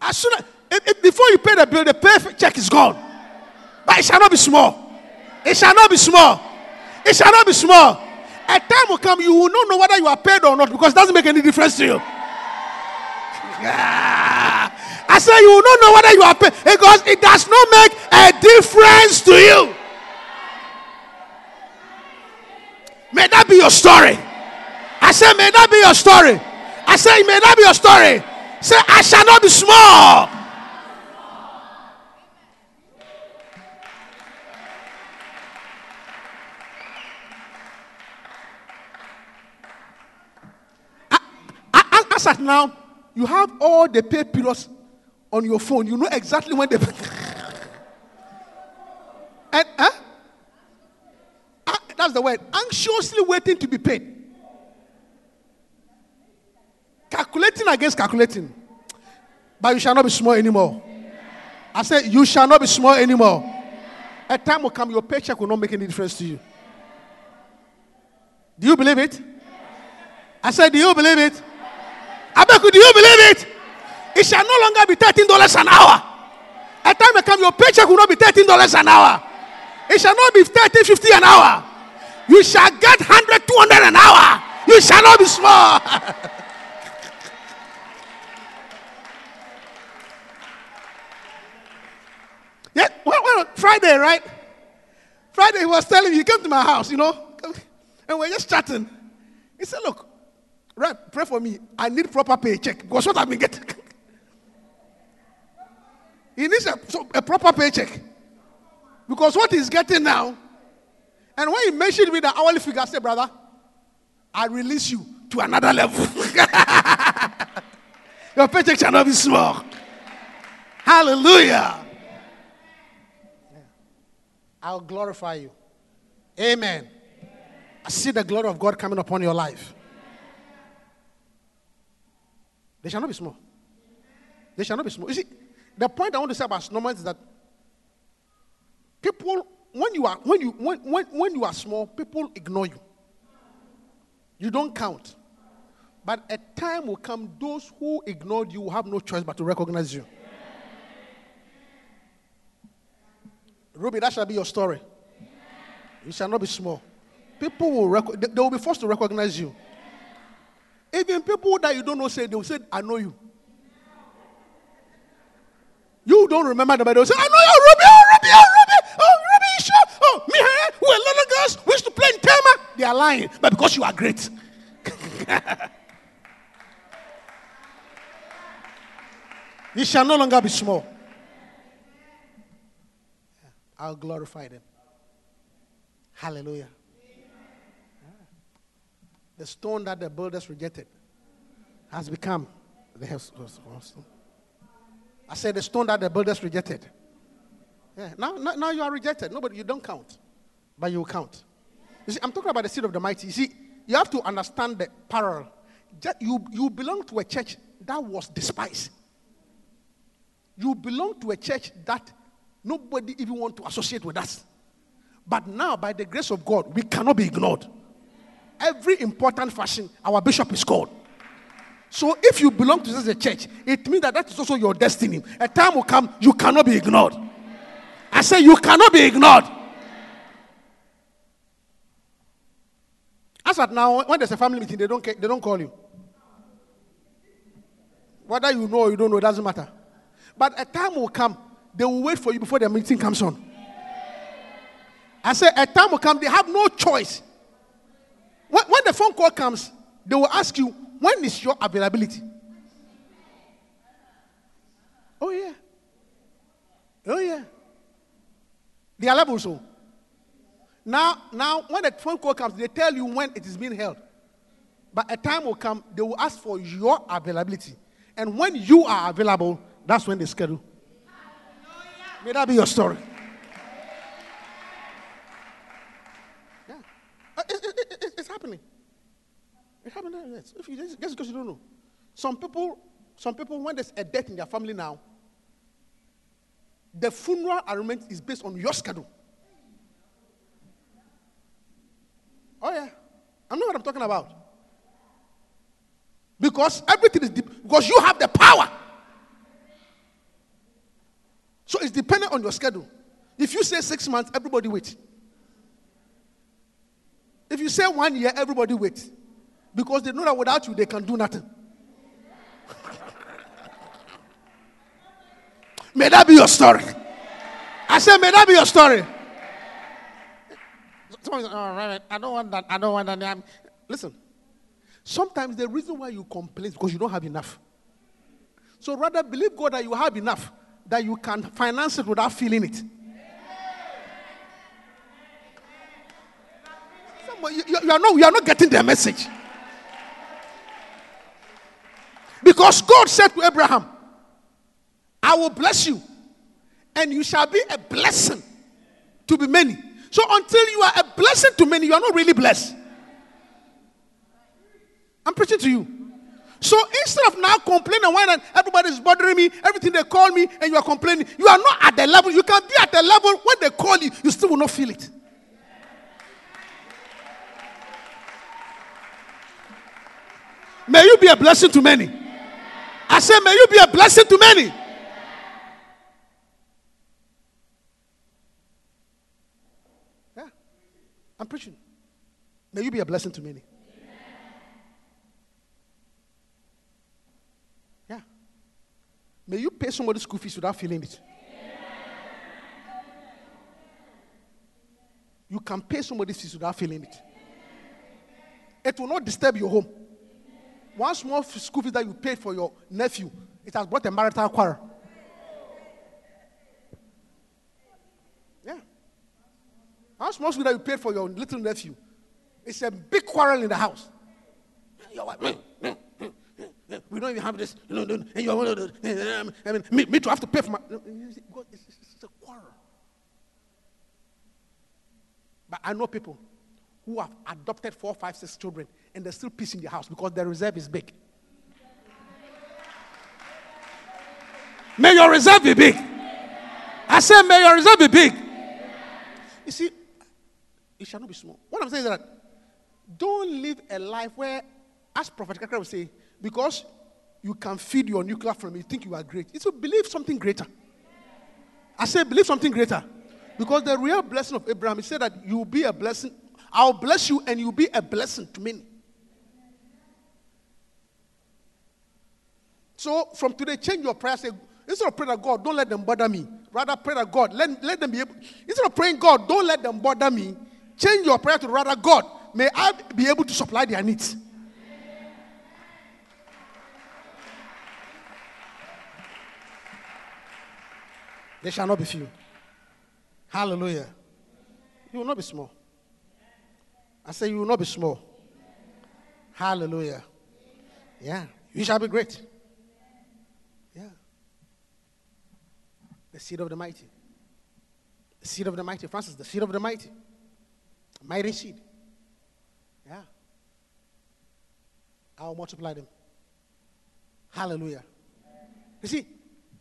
As soon as if, if- before you pay the bill, the perfect paycheck is gone. But it shall not be small. It shall not be small. It shall not be small. A time will come, you will not know whether you are paid or not because it doesn't make any difference to you. I say you will not know whether you are paid because it does not make a difference to you. May that be your story. I say, may that be your story. I say, may that be your story. Say, I shall not be small. A- a- As at now, you have all the pay periods on your phone. You know exactly when they. and huh? Ah, that's the word. Anxiously waiting to be paid. Calculating against calculating. But you shall not be small anymore. I said, you shall not be small anymore. A time will come, your paycheck will not make any difference to you. Do you believe it? I said, do you believe it? I beg you, do you believe it? It shall no longer be $13 an hour. A time will come, your paycheck will not be $13 an hour. It shall not be 30, 50 an hour. You shall get 100, 200 an hour. You shall not be small. yeah, well, Friday, right? Friday, he was telling me, he came to my house, you know, and we are just chatting. He said, Look, Rep, pray for me. I need proper paycheck because what I've been getting. he needs a, so- a proper paycheck because what he's getting now, and when he mentioned me the hourly figure, I said, Brother, I release you to another level. Your paycheck shall not be small. Hallelujah. I'll glorify you. Amen. I see the glory of God coming upon your life. They shall not be small. They shall not be small. You see, the point I want to say about small is that people, when you are when you when, when, when you are small, people ignore you. You don't count. But a time will come, those who ignored you will have no choice but to recognize you. Ruby, that shall be your story. You shall not be small. People will rec- they, they will be forced to recognize you. Even people that you don't know say they will say, I know you. You don't remember them, but they'll say, I know you, Ruby, oh, Ruby, oh, Ruby, oh, Ruby, sure? Oh, me, eh? We're little girls. We used to play in Tema. They are lying, but because you are great. you shall no longer be small. I'll glorify them. Hallelujah. The stone that the builders rejected has become the house. I said the stone that the builders rejected. Yeah. Now, now, now you are rejected. Nobody, you don't count, but you count. You see, I'm talking about the seed of the mighty. You see, you have to understand the parallel. You, you belong to a church that was despised. You belong to a church that nobody even want to associate with us. But now, by the grace of God, we cannot be ignored. Every important fashion, our bishop is called. So if you belong to a church, it means that that is also your destiny. A time will come, you cannot be ignored. I say you cannot be ignored. As at now, when there's a family meeting, they don't, they don't call you. Whether you know or you don't know, it doesn't matter. But a time will come, they will wait for you before the meeting comes on. I say a time will come, they have no choice. When, the phone call comes, they will ask you, when is your availability? Oh, yeah. Oh, yeah. They are levels. So. Now, now, when the phone call comes, they tell you when it is being held. But a time will come, they will ask for your availability. And when you are available, that's when they schedule. May that be your story. Yeah. Uh, it- it- it- happening. It's happening. Yes. If you just, because you don't know. Some people, some people, when there's a death in their family now, the funeral arrangement is based on your schedule. Oh yeah, I know what I'm talking about. Because everything is deep, because you have the power. So it's dependent on your schedule. If you say six months, everybody wait. If you say one year, everybody waits. Because they know that without you, they can do nothing. may that be your story. I said, may that be your story. Said, oh, I don't want that. I don't want that. I'm-" Listen, sometimes the reason why you complain is because you don't have enough. So rather believe God that you have enough, that you can finance it without feeling it. You, you- are not, you are not getting the message. Because God said to Abraham, I will bless you, and you shall be a blessing to be many. So until you are a blessing to many, you are not really blessed. I'm preaching to you. So instead of now complaining when everybody's bothering me, everything they call me, and you are complaining, you are not at the level. You can be at the level when they call you, you still will not feel it. May you be a blessing to many. I say, may you be a blessing to many. Yeah, I'm preaching. May you be a blessing to many. Yeah. May you pay somebody's school fees without feeling it. You can pay somebody's fees without feeling it. It will not disturb your home. One small school fee that you paid for your nephew, it has brought a marital quarrel. Yeah. One small school that you paid for your little nephew, it's a big quarrel in the house. Your wife, "Mm, mm, mm, mm, mm, we don't even have this. And you are the. I mean, me, me to have to pay for my. It's, it's, it's a quarrel. But I know people who have adopted four, five, six children and there's still peace in the house because the reserve is big. May your reserve be big. I said, may your reserve be big. You see, it shall not be small. What I'm saying is that don't live a life where, as Prophet Kakra would say, because you can feed your nuclear from you think you are great. It's to believe something greater. I say believe something greater. Because the real blessing of Abraham, he said that you will be a blessing. I'll bless you and you'll be a blessing to many. So from today, change your prayer. Say, instead of praying to God, don't let them bother me. Rather pray to God, let, let them be able. Instead of praying, God, don't let them bother me. Change your prayer to rather God, may I be able to supply their needs. They shall not be few. Hallelujah. You will not be small. I say you will not be small. Hallelujah. Yeah. You shall be great. Yeah. The seed of the mighty. The seed of the mighty. Francis, the seed of the mighty. Mighty seed. Yeah. I'll multiply them. Hallelujah. You see,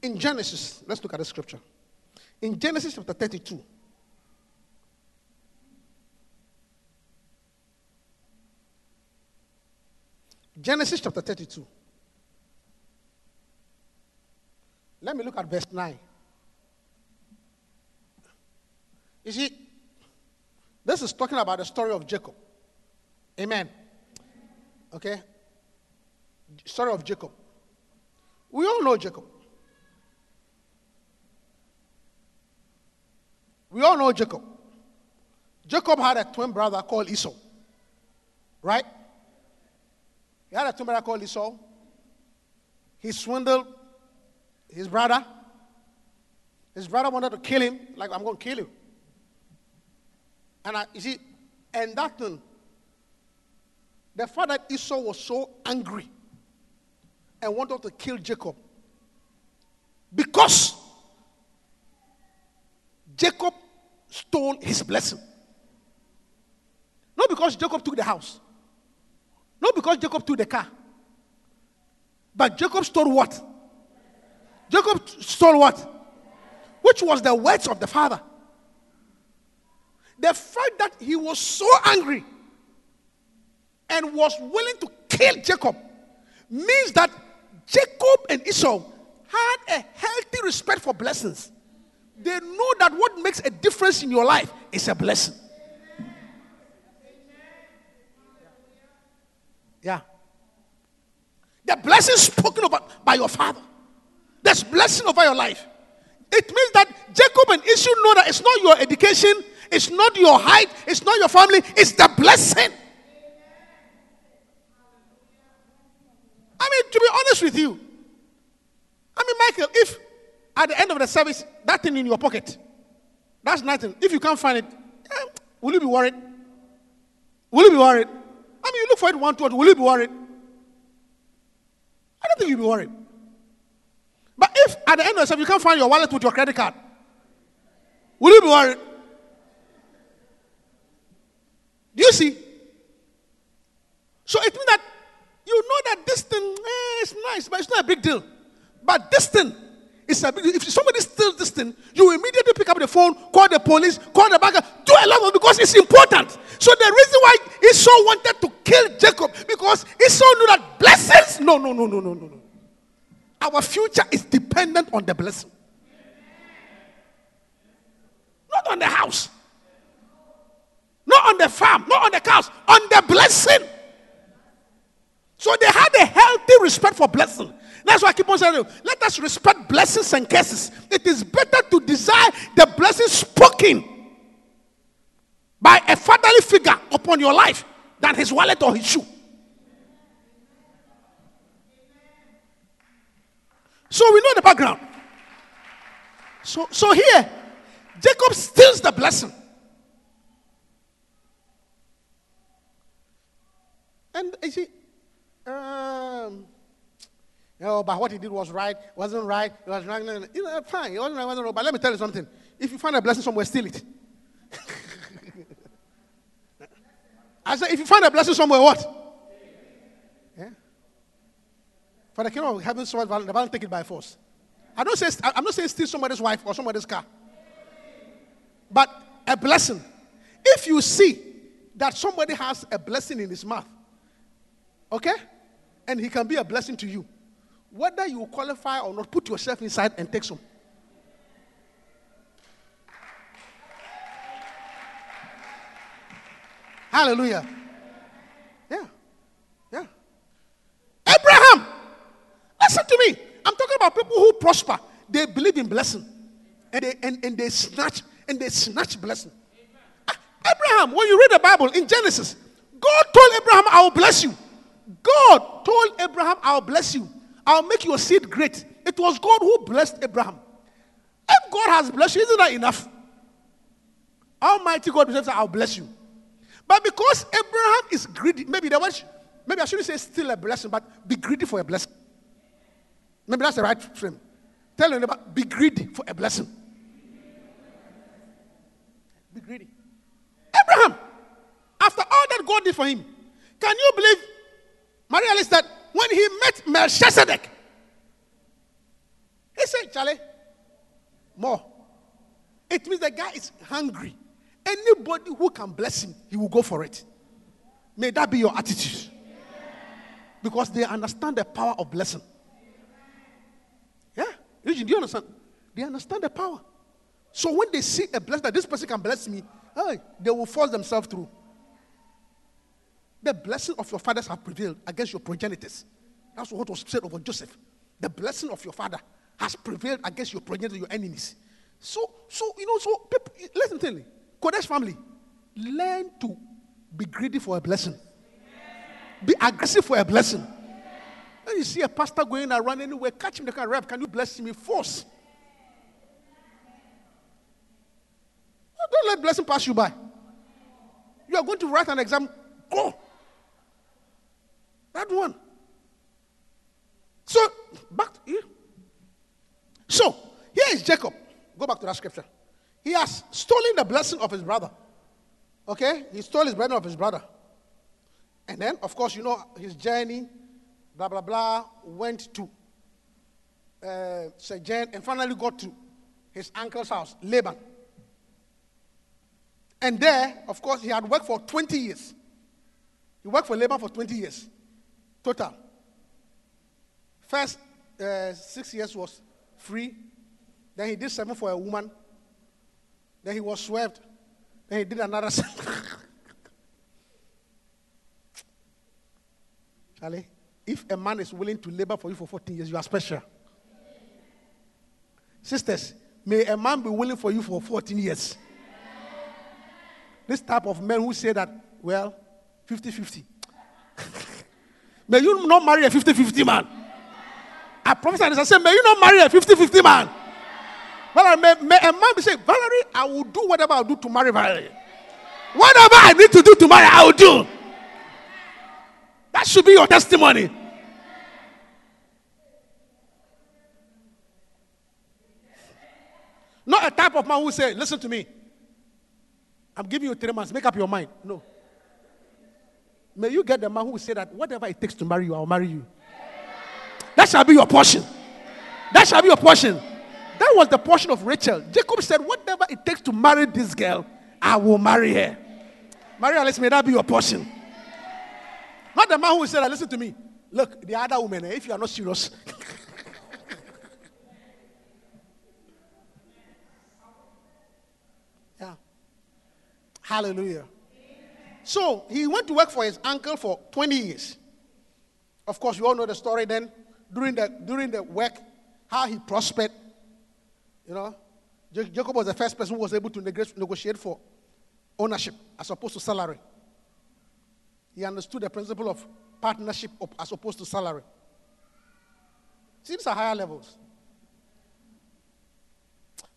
in Genesis, let's look at the scripture. In Genesis chapter 32, Genesis chapter 32. Let me look at verse 9. You see, this is talking about the story of Jacob. Amen. Okay? Story of Jacob. We all know Jacob. We all know Jacob. Jacob had a twin brother called Esau. Right? He had a twin brother called Esau. He swindled his brother. His brother wanted to kill him, like, I'm going to kill you. And I, you see, and that thing, the fact that Esau was so angry and wanted to kill Jacob because Jacob stole his blessing. Not because Jacob took the house. Not because Jacob took the car. But Jacob stole what? Jacob stole what? Which was the words of the father. The fact that he was so angry and was willing to kill Jacob means that Jacob and Esau had a healthy respect for blessings. They know that what makes a difference in your life is a blessing. Yeah. The blessing spoken about by your father. There's blessing over your life. It means that Jacob and Esau know that it's not your education, it's not your height, it's not your family, it's the blessing. I mean, to be honest with you, I mean, Michael, if at the end of the service, that thing in your pocket, that's nothing. If you can't find it, eh, will you be worried? Will you be worried? I mean, you look for it one, two, will you be worried? I don't think you'll be worried. But if at the end of service you can't find your wallet with your credit card, will you be worried? Do you see? So it means that you know that this thing eh, is nice, but it's not a big deal. But this thing is a. If somebody steals this thing, you immediately pick up the phone, call the police, call the banker, do a lot of because it's important. So the reason why Esau wanted to kill Jacob because Esau knew that blessings. No, no, no, no, no, no, no. Our future is dependent on the blessing, not on the house, not on the farm, not on the cows, on the blessing. So they had a healthy respect for blessing. That's why I keep on saying, let us respect blessings and curses. It is better to desire the blessing spoken by a fatherly figure upon your life than his wallet or his shoe. So we know the background. So, so here, Jacob steals the blessing. And you see, um, oh, but what he did was right, wasn't right, it was wrong. You know, fine, it wasn't right, wasn't wrong. But let me tell you something. If you find a blessing somewhere, steal it. I said, if you find a blessing somewhere, what? Yeah. For the kingdom of heaven, so the Bible take it by force. I don't say I'm not saying steal somebody's wife or somebody's car, but a blessing. If you see that somebody has a blessing in his mouth, okay, and he can be a blessing to you, whether you qualify or not, put yourself inside and take some. Hallelujah. Yeah. Yeah. Abraham, listen to me. I'm talking about people who prosper. They believe in blessing. And they and, and they snatch and they snatch blessing. Ah, Abraham, when you read the Bible in Genesis, God told Abraham, I will bless you. God told Abraham, I'll bless you. I'll make your seed great. It was God who blessed Abraham. If God has blessed you, isn't that enough? Almighty God says, I'll bless you. But because Abraham is greedy, maybe the word, maybe I shouldn't say still a blessing, but be greedy for a blessing. Maybe that's the right frame. Tell your neighbor, be greedy for a blessing. Be greedy. Abraham, after all that God did for him, can you believe, Maria Alice, that when he met Melchizedek, he said, Charlie, more. It means the guy is hungry. Anybody who can bless him, he will go for it. May that be your attitude. Because they understand the power of blessing. Yeah? Do you understand? They understand the power. So when they see a blessing that this person can bless me, hey, they will force themselves through. The blessing of your fathers have prevailed against your progenitors. That's what was said over Joseph. The blessing of your father has prevailed against your progenitors, your enemies. So, so you know, so people, listen to me. Kodesh family, learn to be greedy for a blessing. Be aggressive for a blessing. When you see a pastor going around anywhere, catch him the kind of can you bless me? Force. Don't let blessing pass you by. You are going to write an exam, go. That one. So, back to you. So, here is Jacob. Go back to that scripture. He has stolen the blessing of his brother. Okay? He stole his blessing of his brother. And then, of course, you know his journey, blah, blah, blah, went to uh, Sejern and finally got to his uncle's house, Laban. And there, of course, he had worked for 20 years. He worked for Laban for 20 years, total. First uh, six years was free. Then he did seven for a woman. Then he was swept. Then he did another seven. Charlie, if a man is willing to labor for you for 14 years, you are special. Sisters, may a man be willing for you for 14 years. This type of men who say that, well, 50 50. May you not marry a 50 50 man. I prophesy this. I say, may you not marry a 50 50 man. Well, may, may a man be saying, Valerie, I will do whatever I'll do to marry Valerie. Whatever I need to do to marry, I will do. That should be your testimony. Not a type of man who say, listen to me. I'm giving you three months. Make up your mind. No. May you get the man who will say that whatever it takes to marry you, I'll marry you. That shall be your portion. That shall be your portion. That was the portion of Rachel. Jacob said, whatever it takes to marry this girl, I will marry her. Maria, let's may that be your portion. Not the man who said, that listen to me. Look, the other woman, eh, if you are not serious. yeah. Hallelujah. So he went to work for his uncle for 20 years. Of course, you all know the story then. During the, during the work, how he prospered. You know, Jacob was the first person who was able to negotiate for ownership as opposed to salary. He understood the principle of partnership as opposed to salary. See, these are higher levels.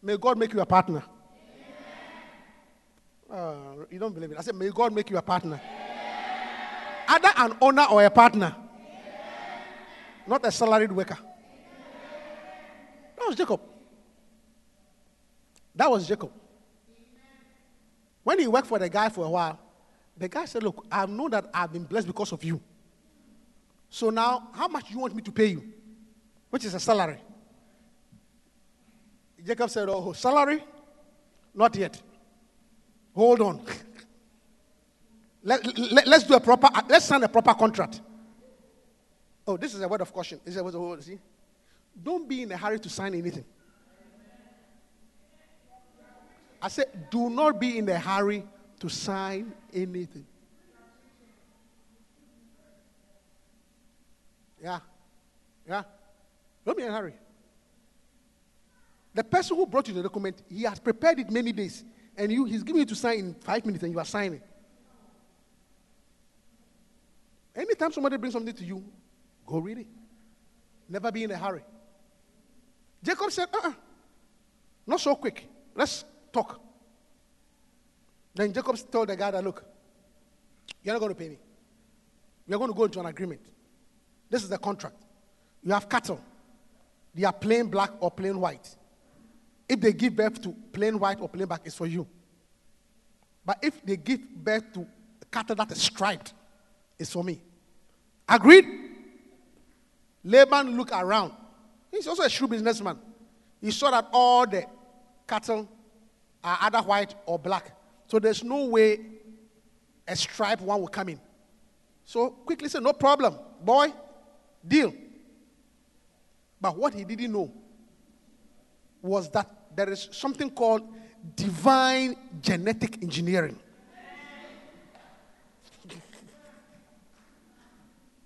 May God make you a partner. Uh, you don't believe it. I said, May God make you a partner. Either an owner or a partner, not a salaried worker. That was Jacob. That was Jacob. When he worked for the guy for a while, the guy said, Look, I know that I've been blessed because of you. So now, how much do you want me to pay you? Which is a salary. Jacob said, Oh, salary? Not yet. Hold on. let, let, us do a proper, let's sign a proper contract. Oh, this is a word of caution. This is a word of, see? Don't be in a hurry to sign anything. I said, do not be in a hurry to sign anything. Yeah. Yeah. Don't be in a hurry. The person who brought you the document, he has prepared it many days. And you, he's giving you to sign in five minutes and you are signing. Anytime somebody brings something to you, go read it. Never be in a hurry. Jacob said, uh uh not so quick. Let's talk. Then Jacob told the guy that, look, you're not going to pay me. We are going to go into an agreement. This is the contract. You have cattle. They are plain black or plain white. If they give birth to plain white or plain black, it's for you. But if they give birth to cattle that is striped, it's for me. Agreed? Laban looked around. He's also a shrewd businessman. He saw that all the cattle are either white or black. So there's no way a striped one will come in. So quickly said, No problem, boy, deal. But what he didn't know was that there is something called divine genetic engineering.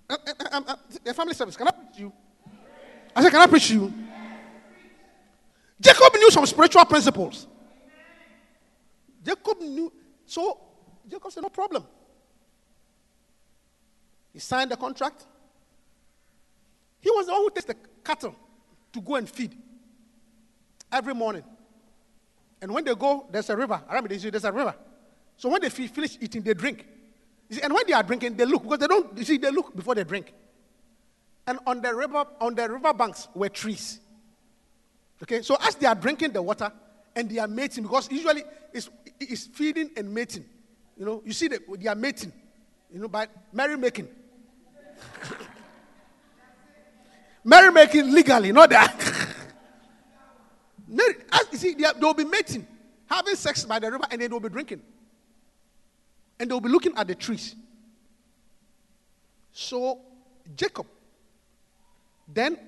Uh, uh, uh, uh, the family service, can I preach you? I said, Can I preach you? Jacob knew some spiritual principles. Jacob knew. So Jacob said, No problem. He signed the contract. He was the one who takes the cattle to go and feed every morning. And when they go, there's a river. Around me, there's a river. So when they finish eating, they drink. See, and when they are drinking, they look because they don't. You see, they look before they drink. And on the river, on the river banks were trees. Okay, so as they are drinking the water and they are mating, because usually it's, it's feeding and mating. You know, you see that they are mating. You know, by merry making. merry making legally, not that. You see, they, will be mating, having sex by the river, and then they will be drinking. And they will be looking at the trees. So Jacob then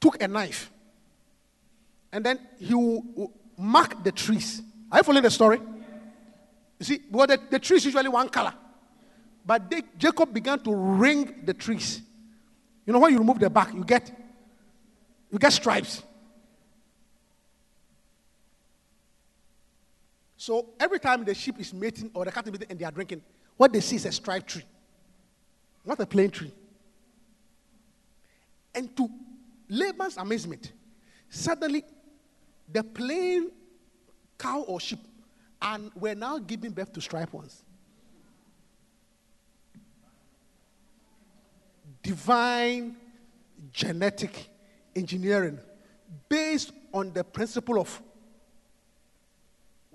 took a knife and then he will will mark the trees. Are you following the story? You see, well, the, the trees usually one color. But they, Jacob began to ring the trees. You know, when you remove the back, you get you get stripes. So every time the sheep is mating or the cattle mating and they are drinking, what they see is a striped tree, not a plain tree. And to Laban's amazement, suddenly the plain cow or sheep and were now giving birth to striped ones. Divine genetic engineering based on the principle of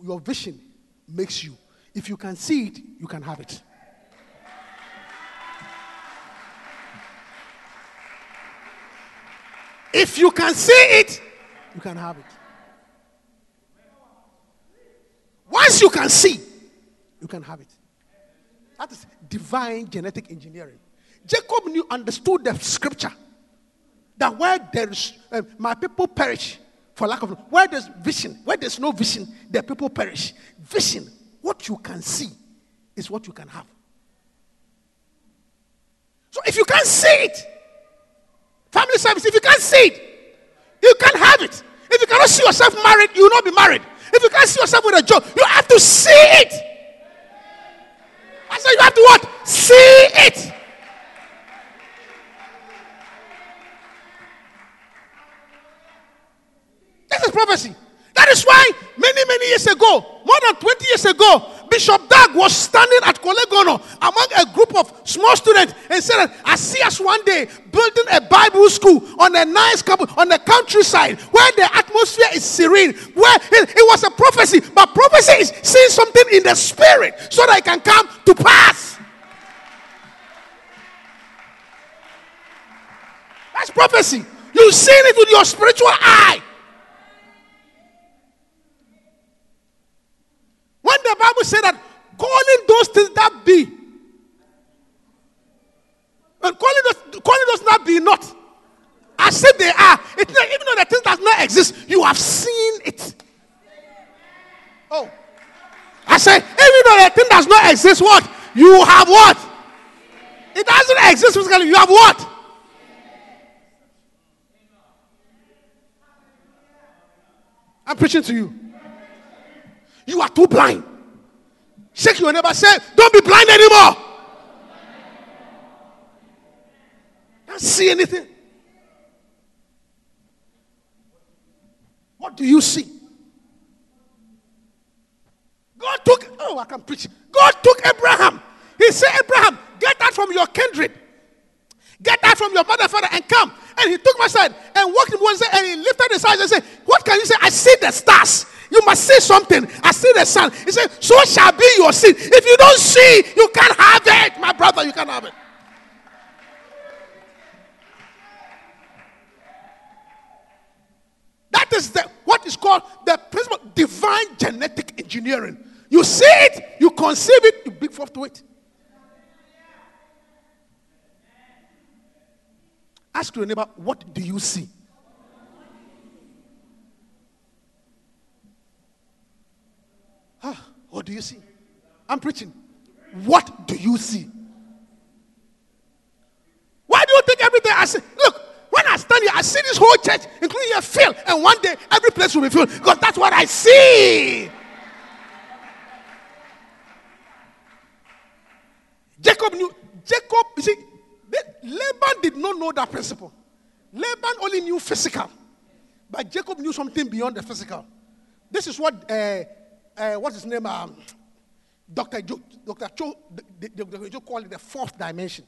your vision makes you. If you can see it, you can have it. If you can see it, you can have it. Once you can see, you can have it. That is divine genetic engineering. Jacob knew, understood the scripture that where there is, uh, my people perish for lack of, where there's vision, where there's no vision, the people perish. Vision, what you can see, is what you can have. So if you can't see it, family service, if you can't see it, you can't have it. If you cannot see yourself married, you will not be married. If you can't see yourself with a job, you have to see it. I said you have to what? See it. This is prophecy. That is why many, many years ago, more than 20 years ago, Bishop Dag was standing at Kolegono among a group of small students and said, I see us one day building a Bible school on a nice couple on the countryside where the atmosphere is serene, where it, it was a prophecy, but prophecy is seeing something in the spirit so that it can come to pass. That's prophecy. You've seen it with your spiritual eye. When the Bible said that calling those things that be, and calling those, calling those not be not, as if they are, it, even though the thing does not exist, you have seen it. Oh, I said, even though the thing does not exist, what you have what? It doesn't exist physically. You have what? I'm preaching to you. You are too blind. Shake your neighbor, say, Don't be blind anymore. Can't see anything. What do you see? God took, oh, I can preach. God took Abraham. He said, Abraham, get out from your kindred. Get out from your mother, father, and come. And he took my side and walked him one side and he lifted his eyes and said, What can you say? I see the stars. You must see something. I see the sun. He said, So shall be your sin. If you don't see, you can't have it. My brother, you can't have it. That is the what is called the principle divine genetic engineering. You see it, you conceive it, you bring forth to it. Ask your neighbor, what do you see? Ah, what do you see? I'm preaching. What do you see? Why do you think everything I say? Look, when I stand here, I see this whole church, including here, filled, and one day every place will be filled because that's what I see. Jacob knew. Jacob, you see, Laban did not know that principle. Laban only knew physical, but Jacob knew something beyond the physical. This is what, uh, uh, what's his name? Um, Dr. Joe, Dr. Cho, Dr. Joe called it the fourth dimension.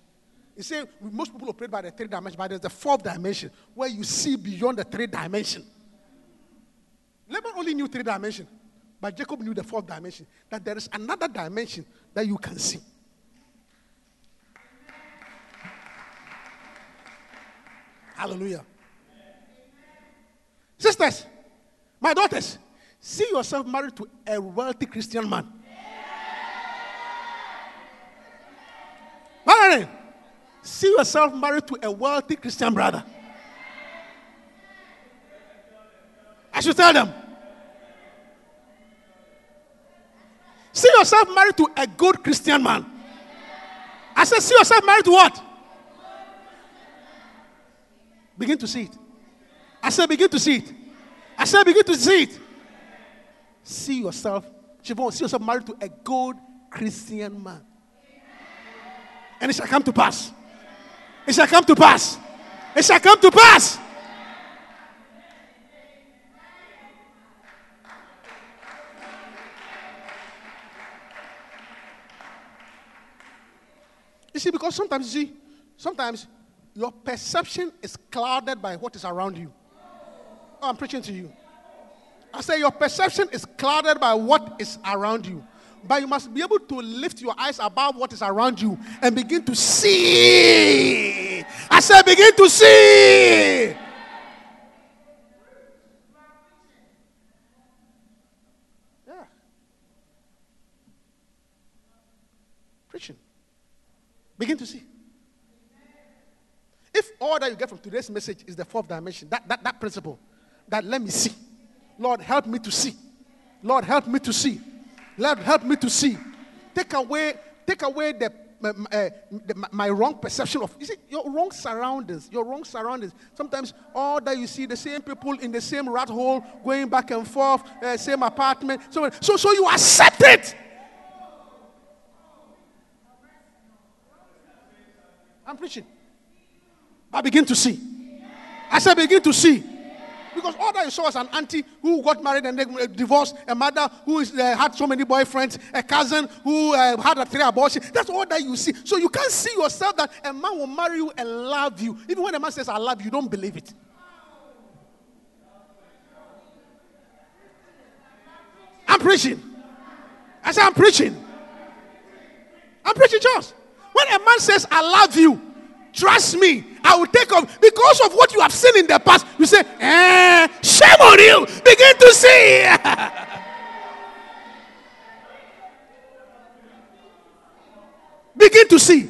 He said most people operate by the three dimension, but there's the fourth dimension where you see beyond the three dimension. Laban only knew three dimension, but Jacob knew the fourth dimension. That there is another dimension that you can see. Hallelujah. Sisters, my daughters, see yourself married to a wealthy Christian man. Married. See yourself married to a wealthy Christian brother. I should tell them. See yourself married to a good Christian man. I said, see yourself married to what? Begin to see it. I said, begin to see it. I said, begin to see it. See yourself, Siobhan, see yourself married to a good Christian man. And it shall come to pass. It shall come to pass. It shall come to pass. You see, because sometimes you see, sometimes your perception is clouded by what is around you. Oh, I'm preaching to you. I say your perception is clouded by what is around you. But you must be able to lift your eyes above what is around you and begin to see. I said, begin to see. Yeah. Preaching. Begin to see. If all that you get from today's message is the fourth dimension, that, that, that principle, that let me see. Lord, help me to see. Lord, help me to see. Lord, help me to see. Take away, take away the uh, the- my- wrong perception of you see your wrong surroundings your wrong surroundings sometimes all that you see the same people in the same rat hole going back and forth uh, same apartment so so so you accept it i'm preaching i begin to see i said begin to see because all that you saw was an auntie who got married and then divorced, a mother who is, uh, had so many boyfriends, a cousin who uh, had a three abortion. That's all that you see. So you can't see yourself that a man will marry you and love you. Even when a man says, I love you, you don't believe it. I'm preaching. I say, I'm preaching. I'm preaching, Charles. When a man says, I love you, trust me, I will take off. Because of what you have seen in the past, you say, eh, shame on you. Begin to see. begin to see.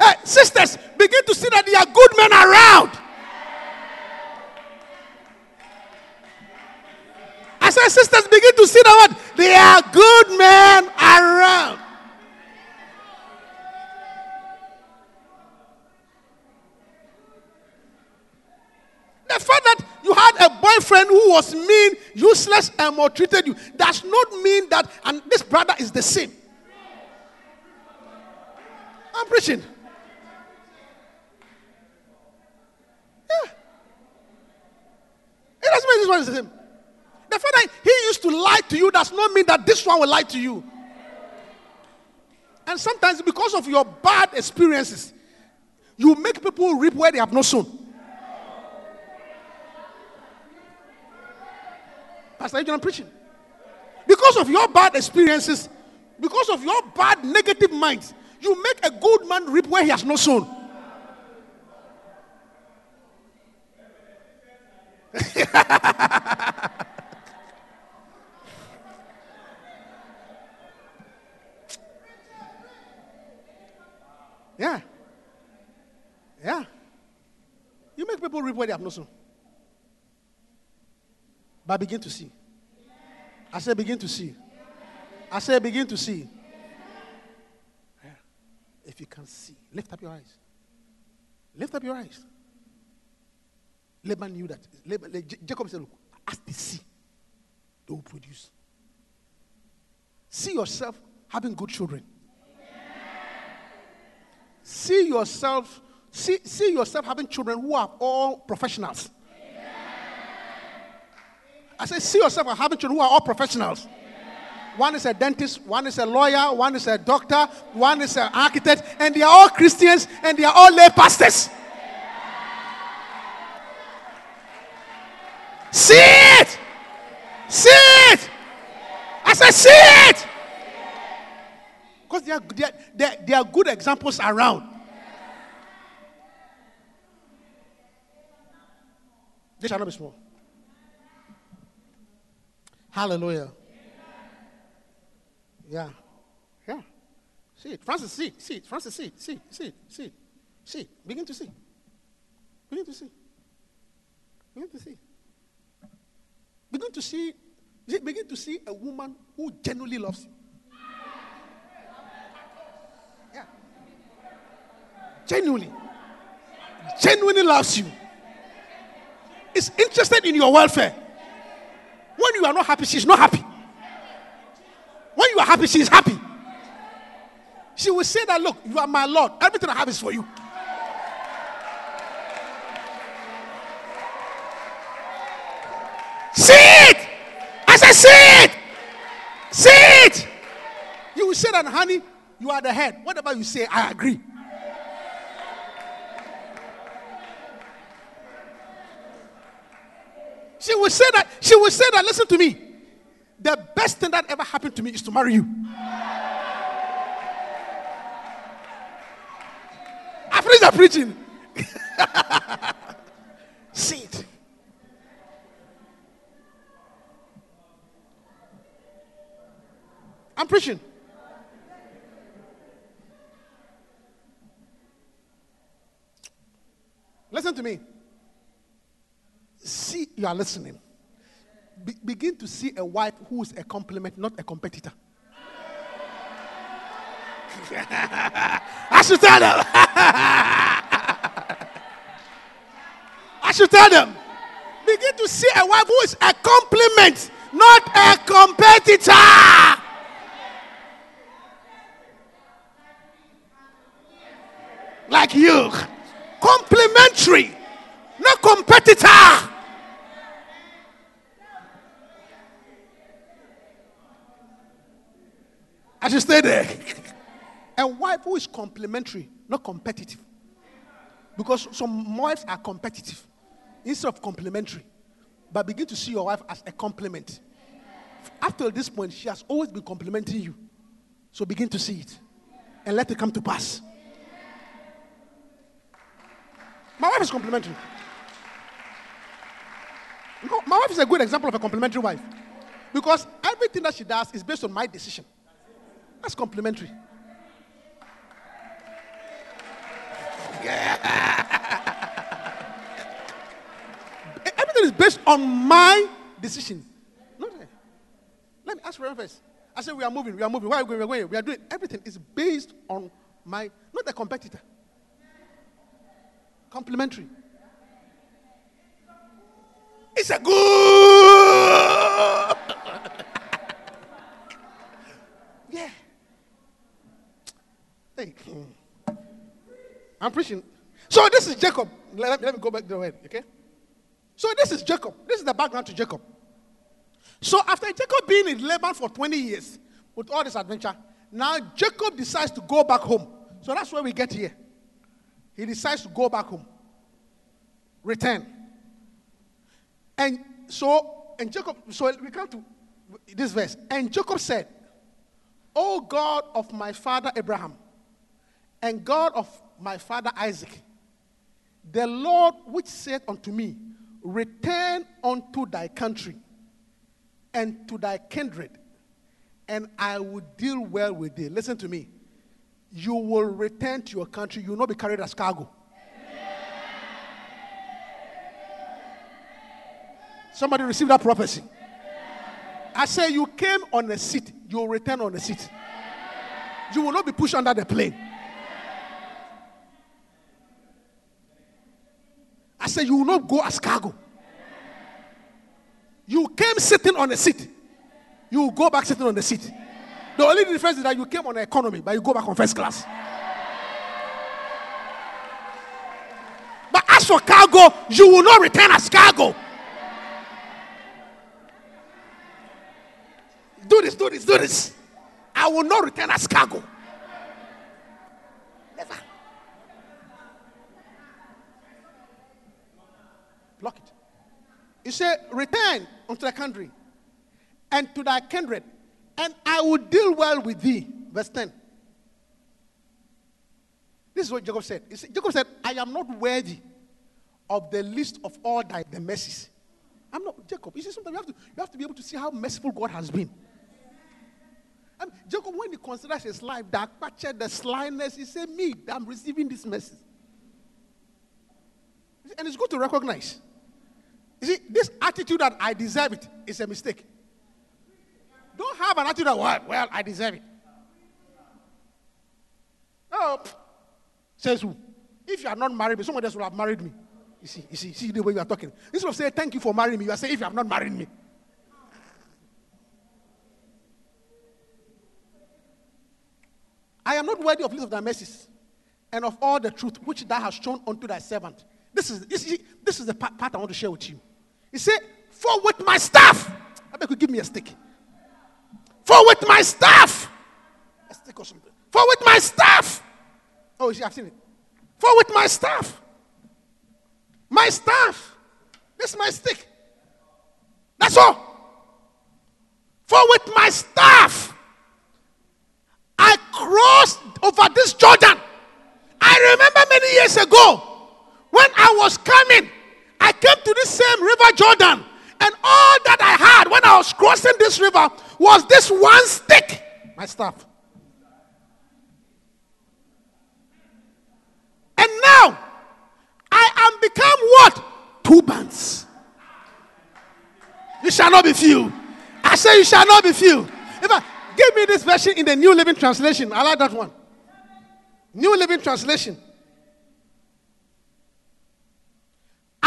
Hey, sisters, begin to see that there are good men around. I said, sisters, begin to see that what? There are good men around. The fact that you had a boyfriend who was mean, useless, and maltreated you does not mean that, and this brother is the same. I'm preaching. Yeah. It doesn't mean this one is the same. The fact that he used to lie to you does not mean that this one will lie to you. And sometimes, because of your bad experiences, you make people reap where they have not sown. Pastor Adrian, I'm preaching. Because of your bad experiences, because of your bad negative minds, you make a good man reap where he has not sown. yeah. Yeah. You make people reap where they have not sown. But begin to see. I said, begin to see. I said, begin to see. Yeah. If you can see, lift up your eyes. Lift up your eyes. Laban knew that. Laban, Jacob said, Look, as they see, they will produce. See yourself having good children. See yourself, see, see yourself having children who are all professionals. I say, see yourself as having children who are all professionals. One is a dentist, one is a lawyer, one is a doctor, one is an architect, and they are all Christians and they are all lay pastors. See it! See it! I said, see it! Because there are, there, there, there are good examples around. They shall not be small. Hallelujah. Yeah. Yeah. See it. Francis, see it. See it. Francis, see it. See it. See it. See it. See it. Begin to see. Begin to see. Begin to see. Begin to see. see- Begin to see a woman who genuinely loves you. Yeah. Genuinely. Genuinely loves you. Is interested in your welfare. When you are not happy, she's not happy. When you are happy, she is happy. She will say that, look, you are my Lord. Everything I have is for you. See it! I said, see it! See it! You will say that, honey, you are the head. Whatever you say, I agree. She will say that, she will say that, listen to me. The best thing that ever happened to me is to marry you. I finished the preaching. See it. I'm preaching. Listen to me. You are listening. Be- begin to see a wife who is a complement, not a competitor. I should tell them. I should tell them. Begin to see a wife who is a compliment, not a competitor. Like you. Complimentary, not competitor. I should stay there. A wife who is complimentary, not competitive. Because some wives are competitive instead of complimentary. But begin to see your wife as a compliment. After this point, she has always been complimenting you. So begin to see it and let it come to pass. My wife is complimentary. My wife is a good example of a complimentary wife. Because everything that she does is based on my decision. That's complimentary. Everything is based on my decision. Not. Let me ask Reverend first. I said, We are moving, we are moving. Why are we going? We are going. We are doing everything is based on my, not the competitor. Complimentary. It's a good. yeah. I'm preaching. So this is Jacob. Let, let me go back the word, okay? So this is Jacob. This is the background to Jacob. So after Jacob being in Laban for 20 years with all this adventure, now Jacob decides to go back home. So that's where we get here. He decides to go back home. Return. And so, and Jacob, so we come to this verse. And Jacob said, O God of my father Abraham, and God of my father Isaac, the Lord which said unto me, Return unto thy country and to thy kindred, and I will deal well with thee. Listen to me. You will return to your country, you will not be carried as cargo. Somebody receive that prophecy. I say you came on a seat, you will return on a seat. You will not be pushed under the plane. Said, You will not go as cargo. You came sitting on a seat. You will go back sitting on the seat. The only difference is that you came on economy, but you go back on first class. But as for cargo, you will not return as cargo. Do this, do this, do this. I will not return as cargo. Never. Block it. He said, Return unto thy country and to thy kindred, and I will deal well with thee. Verse 10. This is what Jacob said. He said- Jacob said, I am not worthy of the least of all thy the mercies. I'm not Jacob. You see, sometimes you have to you have to be able to see how merciful God has been. And Jacob, when he considers his life, the apache, the slyness, he said, Me, I'm receiving this mercy. And it's good to recognize. You see, this attitude that I deserve it is a mistake. Don't have an attitude that, well, well I deserve it. Pff, says who? If you are not married me, someone else will have married me. You see, you see, see the way you are talking. Instead of saying thank you for marrying me, you are saying if you have not married me. I am not worthy of least of thy mercies and of all the truth which thou hast shown unto thy servant. This is, this is, this is the part, part I want to share with you. He said, For with my staff, I beg you give me a stick. For with my staff, a stick or something. For with my staff, oh, see, I've seen it. For with my staff, my staff, this is my stick. That's all. For with my staff, I crossed over this Jordan. I remember many years ago when I was coming, I came to this same river Jordan, and all that I had when I was crossing this river was this one stick, my staff. And now I am become what? Two bands. You shall not be few. I say you shall not be few. In fact, give me this version in the New Living Translation. I like that one. New Living Translation.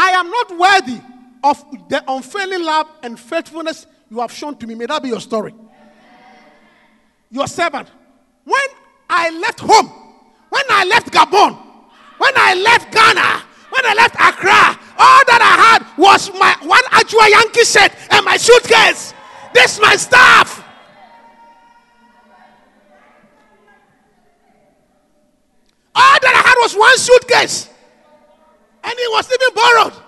I am not worthy of the unfailing love and faithfulness you have shown to me. May that be your story. Your servant. When I left home, when I left Gabon, when I left Ghana, when I left Accra, all that I had was my one Ajua Yankee shirt and my suitcase. This is my stuff. All that I had was one suitcase. And it was even borrowed.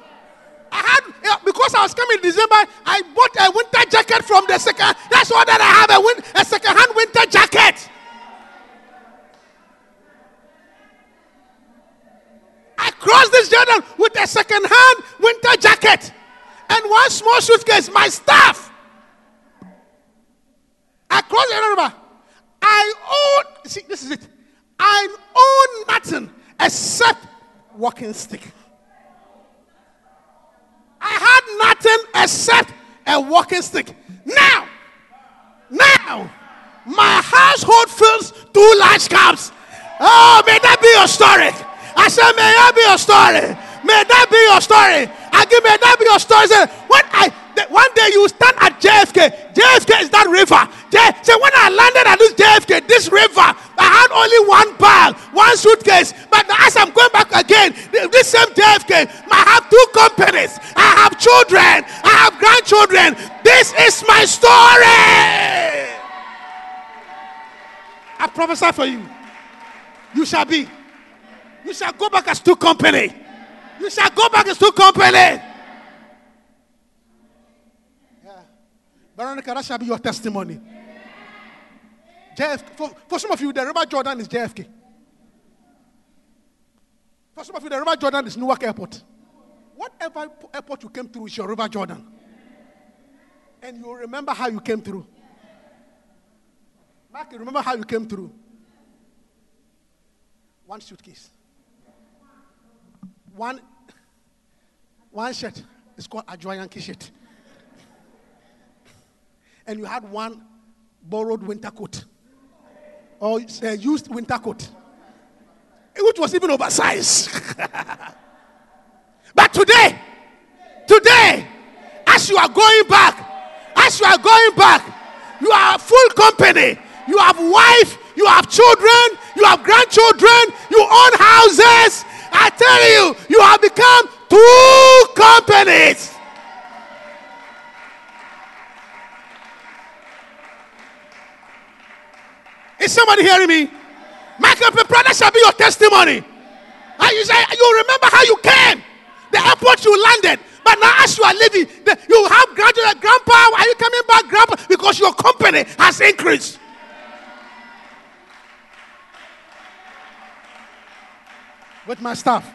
I had, because I was coming in December, I bought a winter jacket from the second. That's all that I have a, win, a second hand winter jacket. I crossed this Jordan with a second hand winter jacket and one small suitcase, my stuff. I crossed the River. I own, see, this is it. I own nothing except walking stick. Nothing except a walking stick. Now, now, my household fills two large cups. Oh, may that be your story. I said, may that be your story. May that be your story. I give may that be your story. Say, when I one day you stand at JFK. JFK is that river. J- so when I landed at this JFK, this river, I had only one bag, one suitcase. But as I'm going back again, this same JFK, I have two companies. I have children. I have grandchildren. This is my story. I prophesy for you. You shall be. You shall go back as two company. You shall go back as two company. Veronica, that shall be your testimony. JFK, for, for some of you, the River Jordan is JFK. For some of you, the River Jordan is Newark Airport. Whatever airport you came through is your River Jordan. And you remember how you came through. Mark, remember how you came through. One suitcase. One, one shirt. It's called a Yankee shirt and you had one borrowed winter coat or uh, used winter coat, which was even oversized. but today, today, as you are going back, as you are going back, you are full company. You have wife, you have children, you have grandchildren, you own houses. I tell you, you have become two companies. Is somebody hearing me? Michael Peprada shall be your testimony. And you say, you remember how you came, the airport you landed. But now, as you are leaving, the, you have graduate, grandpa. Are you coming back, grandpa? Because your company has increased. With my staff.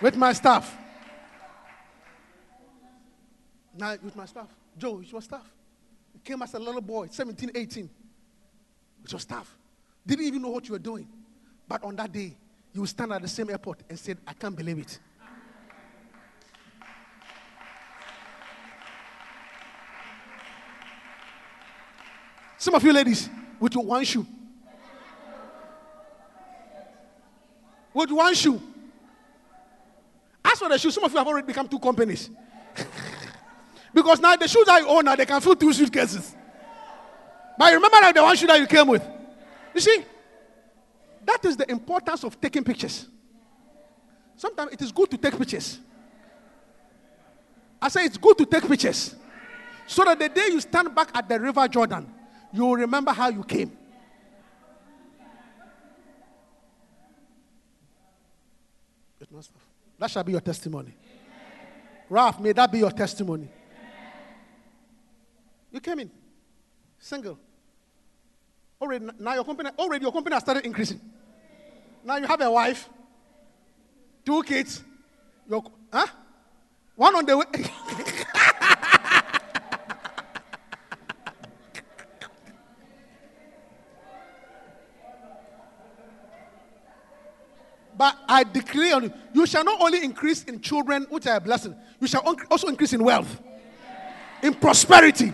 With my staff. Now, with my staff. Joe, it's your staff. You came as a little boy, 17, 18 with your staff. Didn't even know what you were doing. But on that day, you stand at the same airport and said, I can't believe it. Some of you ladies with your one shoe. With one shoe. As for the shoes, some of you have already become two companies. because now the shoes I own now, they can fill two suitcases. But you remember that the one shoe that you came with. You see, that is the importance of taking pictures. Sometimes it is good to take pictures. I say it's good to take pictures. So that the day you stand back at the river Jordan, you will remember how you came. That shall be your testimony. Ralph, may that be your testimony. You came in single. Already now your company already your company has started increasing. Now you have a wife, two kids, your huh? One on the way. But I declare on you, you shall not only increase in children, which are a blessing, you shall also increase in wealth, in prosperity.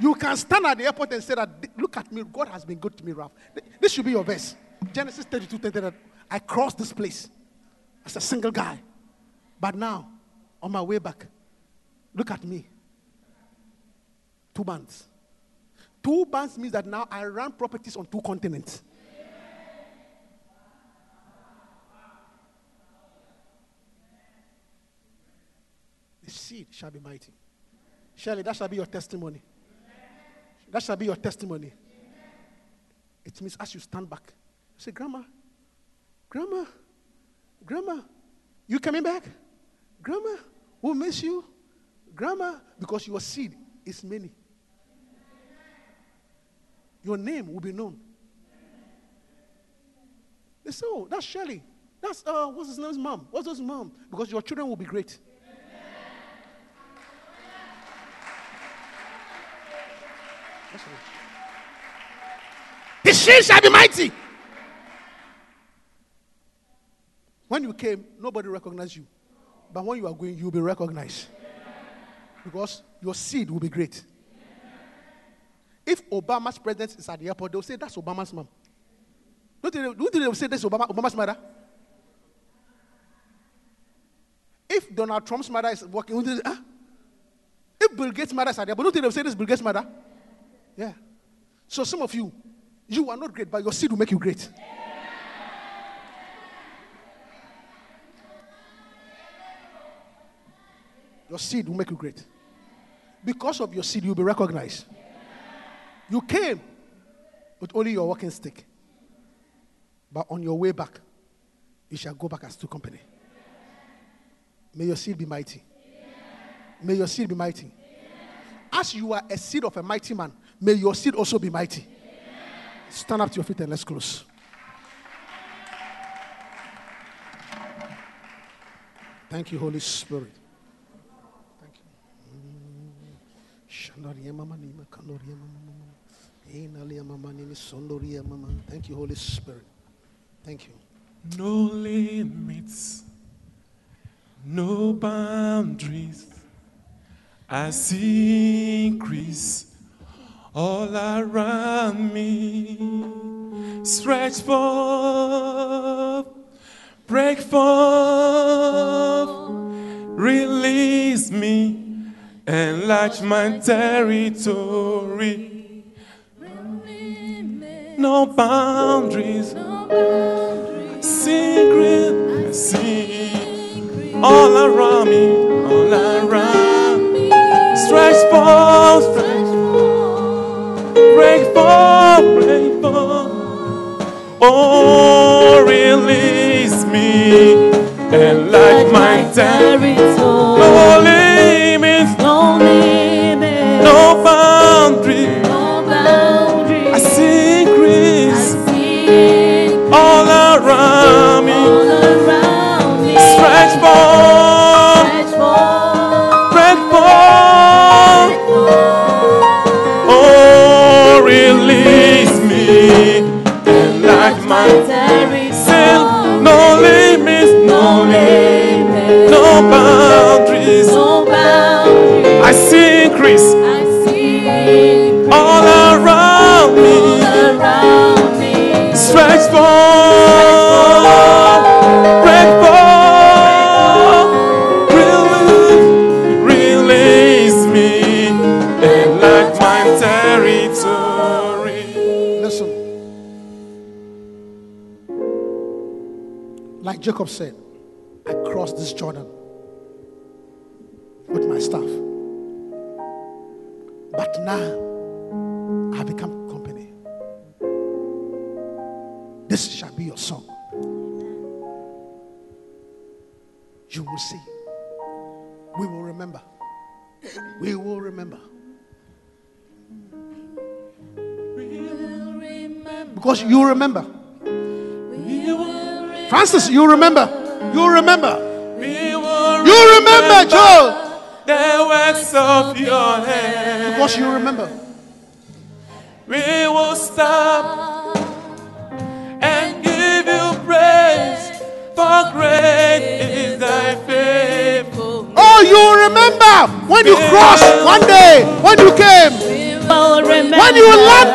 You can stand at the airport and say that, look at me, God has been good to me, Ralph. This should be your verse. Genesis 32 30 that I crossed this place as a single guy. But now, on my way back, look at me. Two bands. Two bands means that now I run properties on two continents. The seed shall be mighty. Shirley, that shall be your testimony. That shall be your testimony. It means as you stand back, you say, Grandma, Grandma, Grandma, you coming back? Grandma, we'll miss you. Grandma, because your seed is many. Your name will be known. They say, oh, that's Shirley. That's, uh, what's his name's mom? What's his mom? Because your children will be great. That's right. His shield shall be mighty. When you came, nobody recognized you. But when you are going, you'll be recognized. Because your seed will be great. If Obama's presence is at the airport, they'll say that's Obama's mom. Don't you, don't they'll say that's Obama, Obama's mother? If Donald Trump's mother is walking, they ah? if Bill Gates' mother is at the airport, don't they'll say this is Bill Gates' mother? Yeah. So some of you, you are not great, but your seed will make you great. Your seed will make you great. Because of your seed, you'll be recognized. You came with only your walking stick. But on your way back, you shall go back as two company. May your seed be mighty. May your seed be mighty. As you are a seed of a mighty man, may your seed also be mighty. Stand up to your feet and let's close. Thank you, Holy Spirit. Thank you. Thank you, Holy Spirit. Thank you. No limits, no boundaries. I see increase all around me. Stretch forth, break forth, release me, enlarge my territory. No boundaries, secret, see all around me, all around me. Stretch forth, Oh, release me, and enlarge my territory. No limits, No limit, no Because you remember. Francis, you remember. You remember. You remember, Joel. the works of your hand. Because you remember. We will stop and give you praise, for great is thy faithfulness. Oh, you remember when you crossed one day, when you came, We will remember. when you landed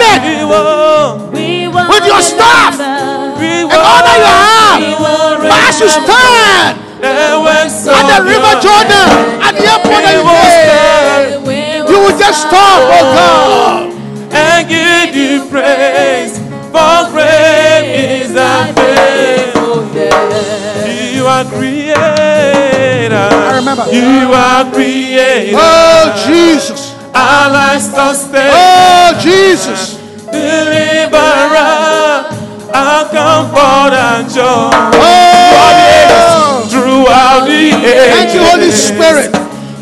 We will, We will with your staff. and all that you have. But as you stand at the river Jordan, at the airport that you stand you will just stop, oh God. and give you praise. For great is thy faithfulness. You are creator. I remember. You are creator. Oh Jesus. Our lives sustain. Oh Jesus. Deliverer. Our comfort and joy. Oh. Throughout the ages. Thank you, Holy Spirit.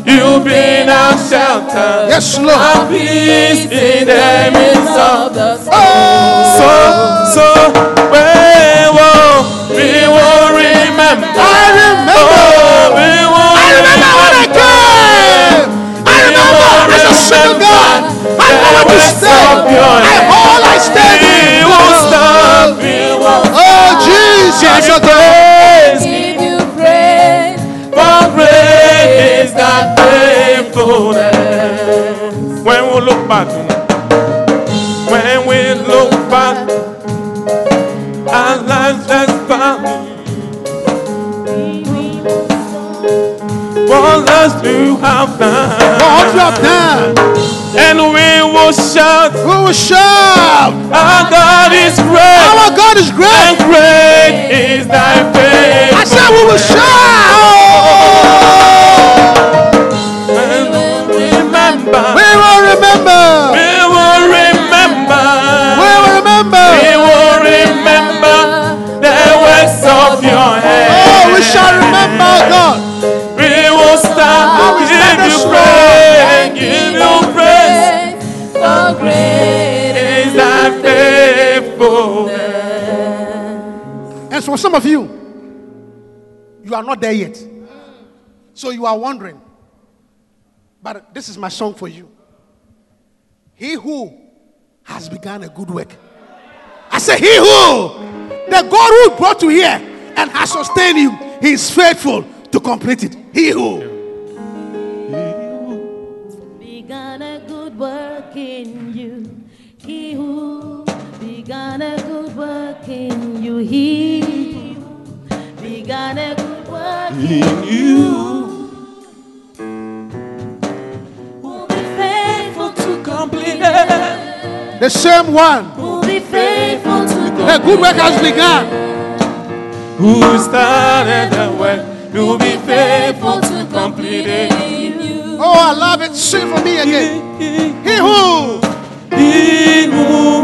You've been our shelter. Yes, Lord. Our peace in the midst of the storm. Oh. so, so, we will, we will remember. I remember. Oh, we will I remember when I came. I remember as a single God. I remember to stay. I all I stayed We in. will will Oh Jesus. give you praise. Give you praise. For great is thy faithfulness. When we look back, when we look back, our lives that's found. What else you have done? What you have done, And we will shout, we will shout. Our God is great, Our God is great. and great. is thy faith. I said we will shout. And we remember, We will remember. Some of you, you are not there yet. So you are wondering. But this is my song for you. He who has begun a good work. I say, He who, the God who brought you here and has sustained you, He is faithful to complete it. He who. began a good work in you. He who began a good work in you. He began a good work in you. Will be faithful to complete it. The same one. Will be faithful to The good work has begun. Who started the work will be faithful to complete it. Oh, I love it. Sing for me again. He who. He who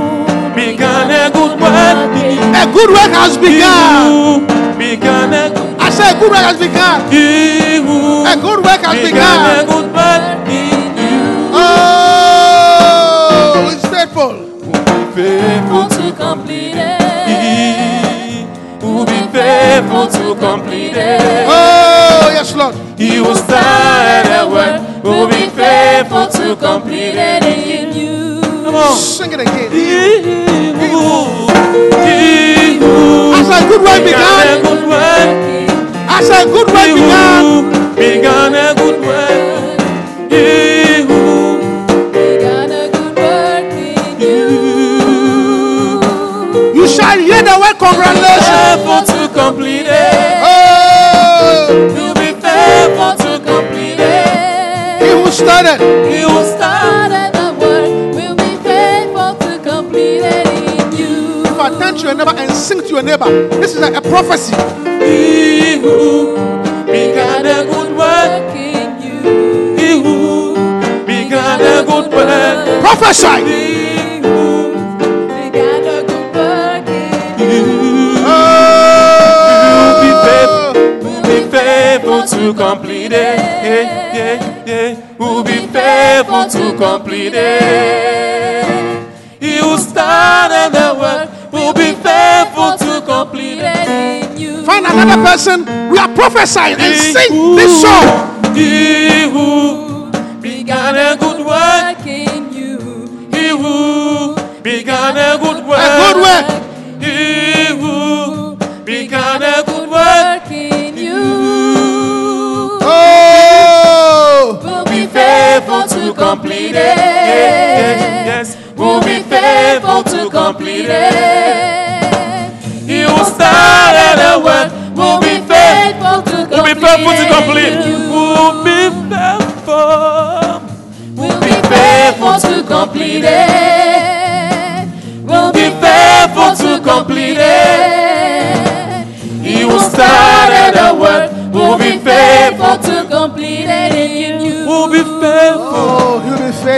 began a good work in A good work has begun. You, began a good I say a good work has begun. He who A good work has a begun. good work in you, Oh, it's faithful. faithful to complete it. He will be faithful to complete it. Oh, yes, Lord. He will start a work, will be faithful to complete it in you. Come on. Sing it again. He who, he a good work began a began, good work. as a good work began, began a good work. He who Began a good work in you you shall hear the word congratulations. faithful to complete it. Oh, You'll be faithful to complete it. he who started, He start. Started your neighbor and sing to your neighbor, this is like a prophecy. He who began a good work. In you. He who began a good work. Prophesy. He who Began a good work in you. Oh. will be faithful. Oh, Will be faithful to complete it. Yeah, yeah, yeah. Will be faithful to complete it. He who started the work will be faithful to complete it. in you. find another person. We are prophesying and sing this song. He who began a good work. In you. He who began a good work. A good work. He who began a good work. In you. Oh, Will Be be faithful to complete it. Yes, yes, yes. Will be faithful to complete it.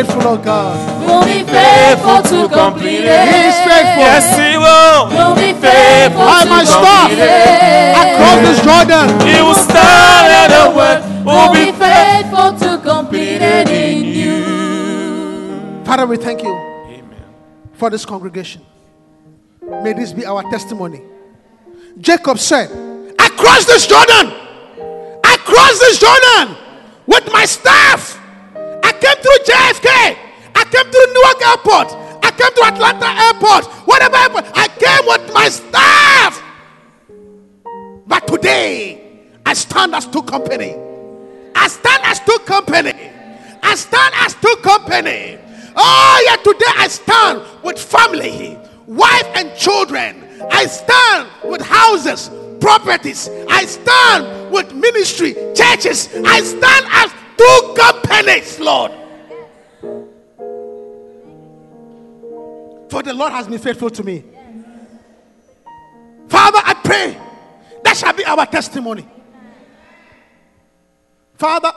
Faithful, oh God. We'll be faithful to complete it. He is faithful. Yes, He will. We'll be faithful By to my staff, complete it. across this Jordan. He will start at the work. We'll We'll be be faithful to complete it in you. Father, we thank you Amen. for this congregation. May this be our testimony. Jacob said, I crossed this Jordan. I crossed this Jordan with my staff. I came through JFK. I came through Newark Airport. I came to Atlanta Airport. Whatever airport. I came with my staff. But today, I stand as two company. I stand as two company. I stand as two company. Oh, yeah, today I stand with family, wife and children. I stand with houses, properties. I stand with ministry, churches. I stand as two companies, Lord. For the Lord has been faithful to me. Father, I pray that shall be our testimony. Father,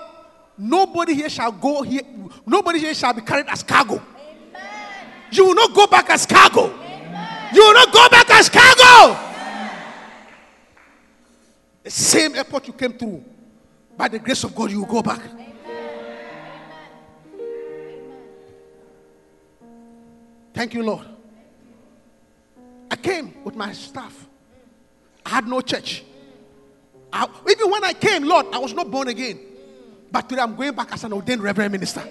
nobody here shall go here, nobody here shall be carried as cargo. You will not go back as cargo. You will not go back as cargo. The same airport you came through, by the grace of God, you will go back. Thank you, Lord. I came with my staff. I had no church. I- even when I came, Lord, I was not born again. But today I'm going back as an ordained reverend minister.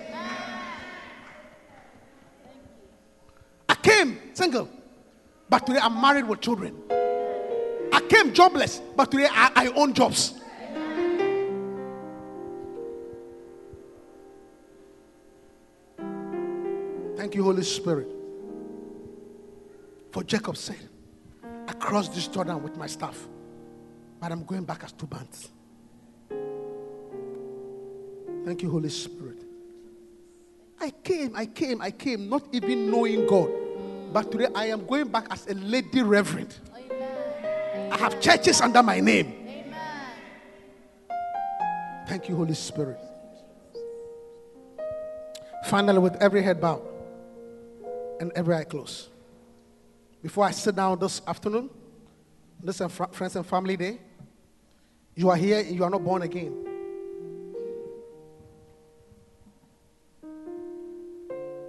I came single, but today I'm married with children. I came jobless, but today I, I own jobs. Thank you, Holy Spirit. For Jacob said, I crossed this Jordan with my staff, but I'm going back as two bands. Thank you, Holy Spirit. I came, I came, I came, not even knowing God. But today I am going back as a lady reverend. I have churches under my name. Thank you, Holy Spirit. Finally, with every head bowed and every eye closed. Before I sit down this afternoon, this is fr- Friends and Family Day, you are here, you are not born again.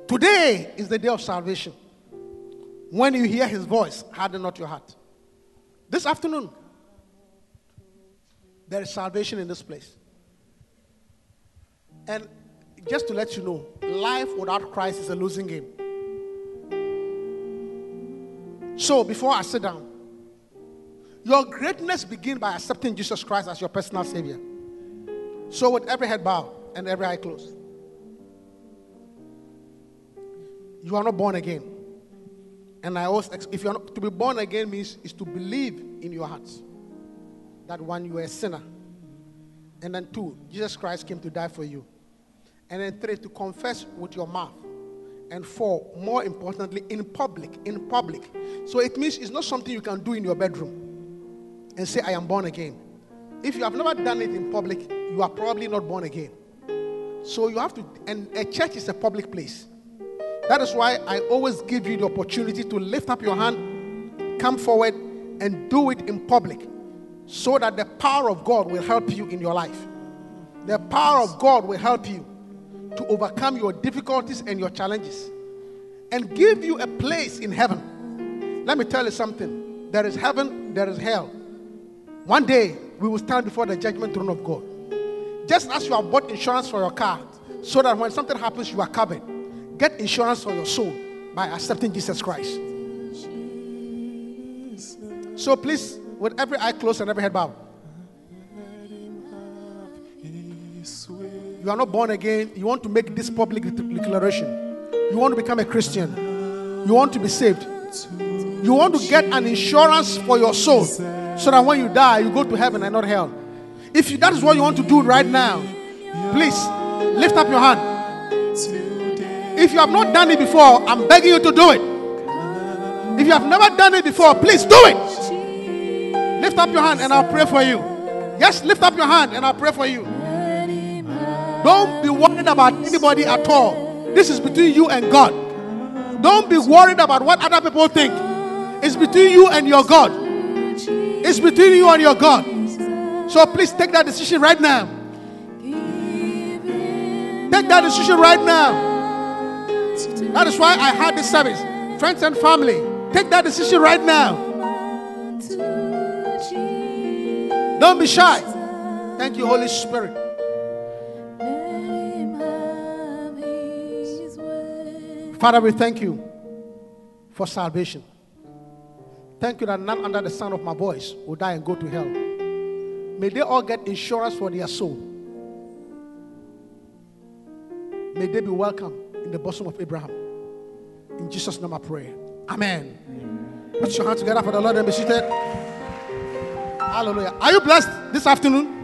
Today is the day of salvation. When you hear his voice, harden not your heart. This afternoon, there is salvation in this place. And just to let you know, life without Christ is a losing game. So before I sit down, your greatness begins by accepting Jesus Christ as your personal Savior. So with every head bowed and every eye closed, you are not born again. And I always, if you are to be born again means is to believe in your heart that one you are a sinner, and then two, Jesus Christ came to die for you, and then three, to confess with your mouth, and four, more importantly, in public, in public. So it means it's not something you can do in your bedroom and say, I am born again. If you have never done it in public, you are probably not born again. So you have to, and a church is a public place. That is why I always give you the opportunity to lift up your hand, come forward, and do it in public so that the power of God will help you in your life. The power of God will help you to overcome your difficulties and your challenges and give you a place in heaven. Let me tell you something there is heaven, there is hell. One day we will stand before the judgment throne of God. Just as you have bought insurance for your car, so that when something happens, you are covered. Get insurance for your soul by accepting Jesus Christ. So please, with every eye closed and every head bowed, you are not born again. You want to make this public declaration. You want to become a Christian. You want to be saved. You want to get an insurance for your soul so that when you die, you go to heaven and not hell. If you, that is what you want to do right now, please lift up your hand. If you have not done it before, I'm begging you to do it. If you have never done it before, please do it. Lift up your hand and I'll pray for you. Yes, lift up your hand and I'll pray for you. Don't be worried about anybody at all. This is between you and God. Don't be worried about what other people think. It's between you and your God. It's between you and your God. So please take that decision right now. Take that decision right now. That is why I had this service. Friends and family, take that decision right now. Don't be shy. Thank you, Holy Spirit. Father, we thank you for salvation. Thank you that none under the sound of my voice will die and go to hell. May they all get insurance for their soul. May they be welcome in the bosom of Abraham. In Jesus' name I pray. Amen. Put your hands together for the Lord and be seated. Hallelujah. Are you blessed this afternoon?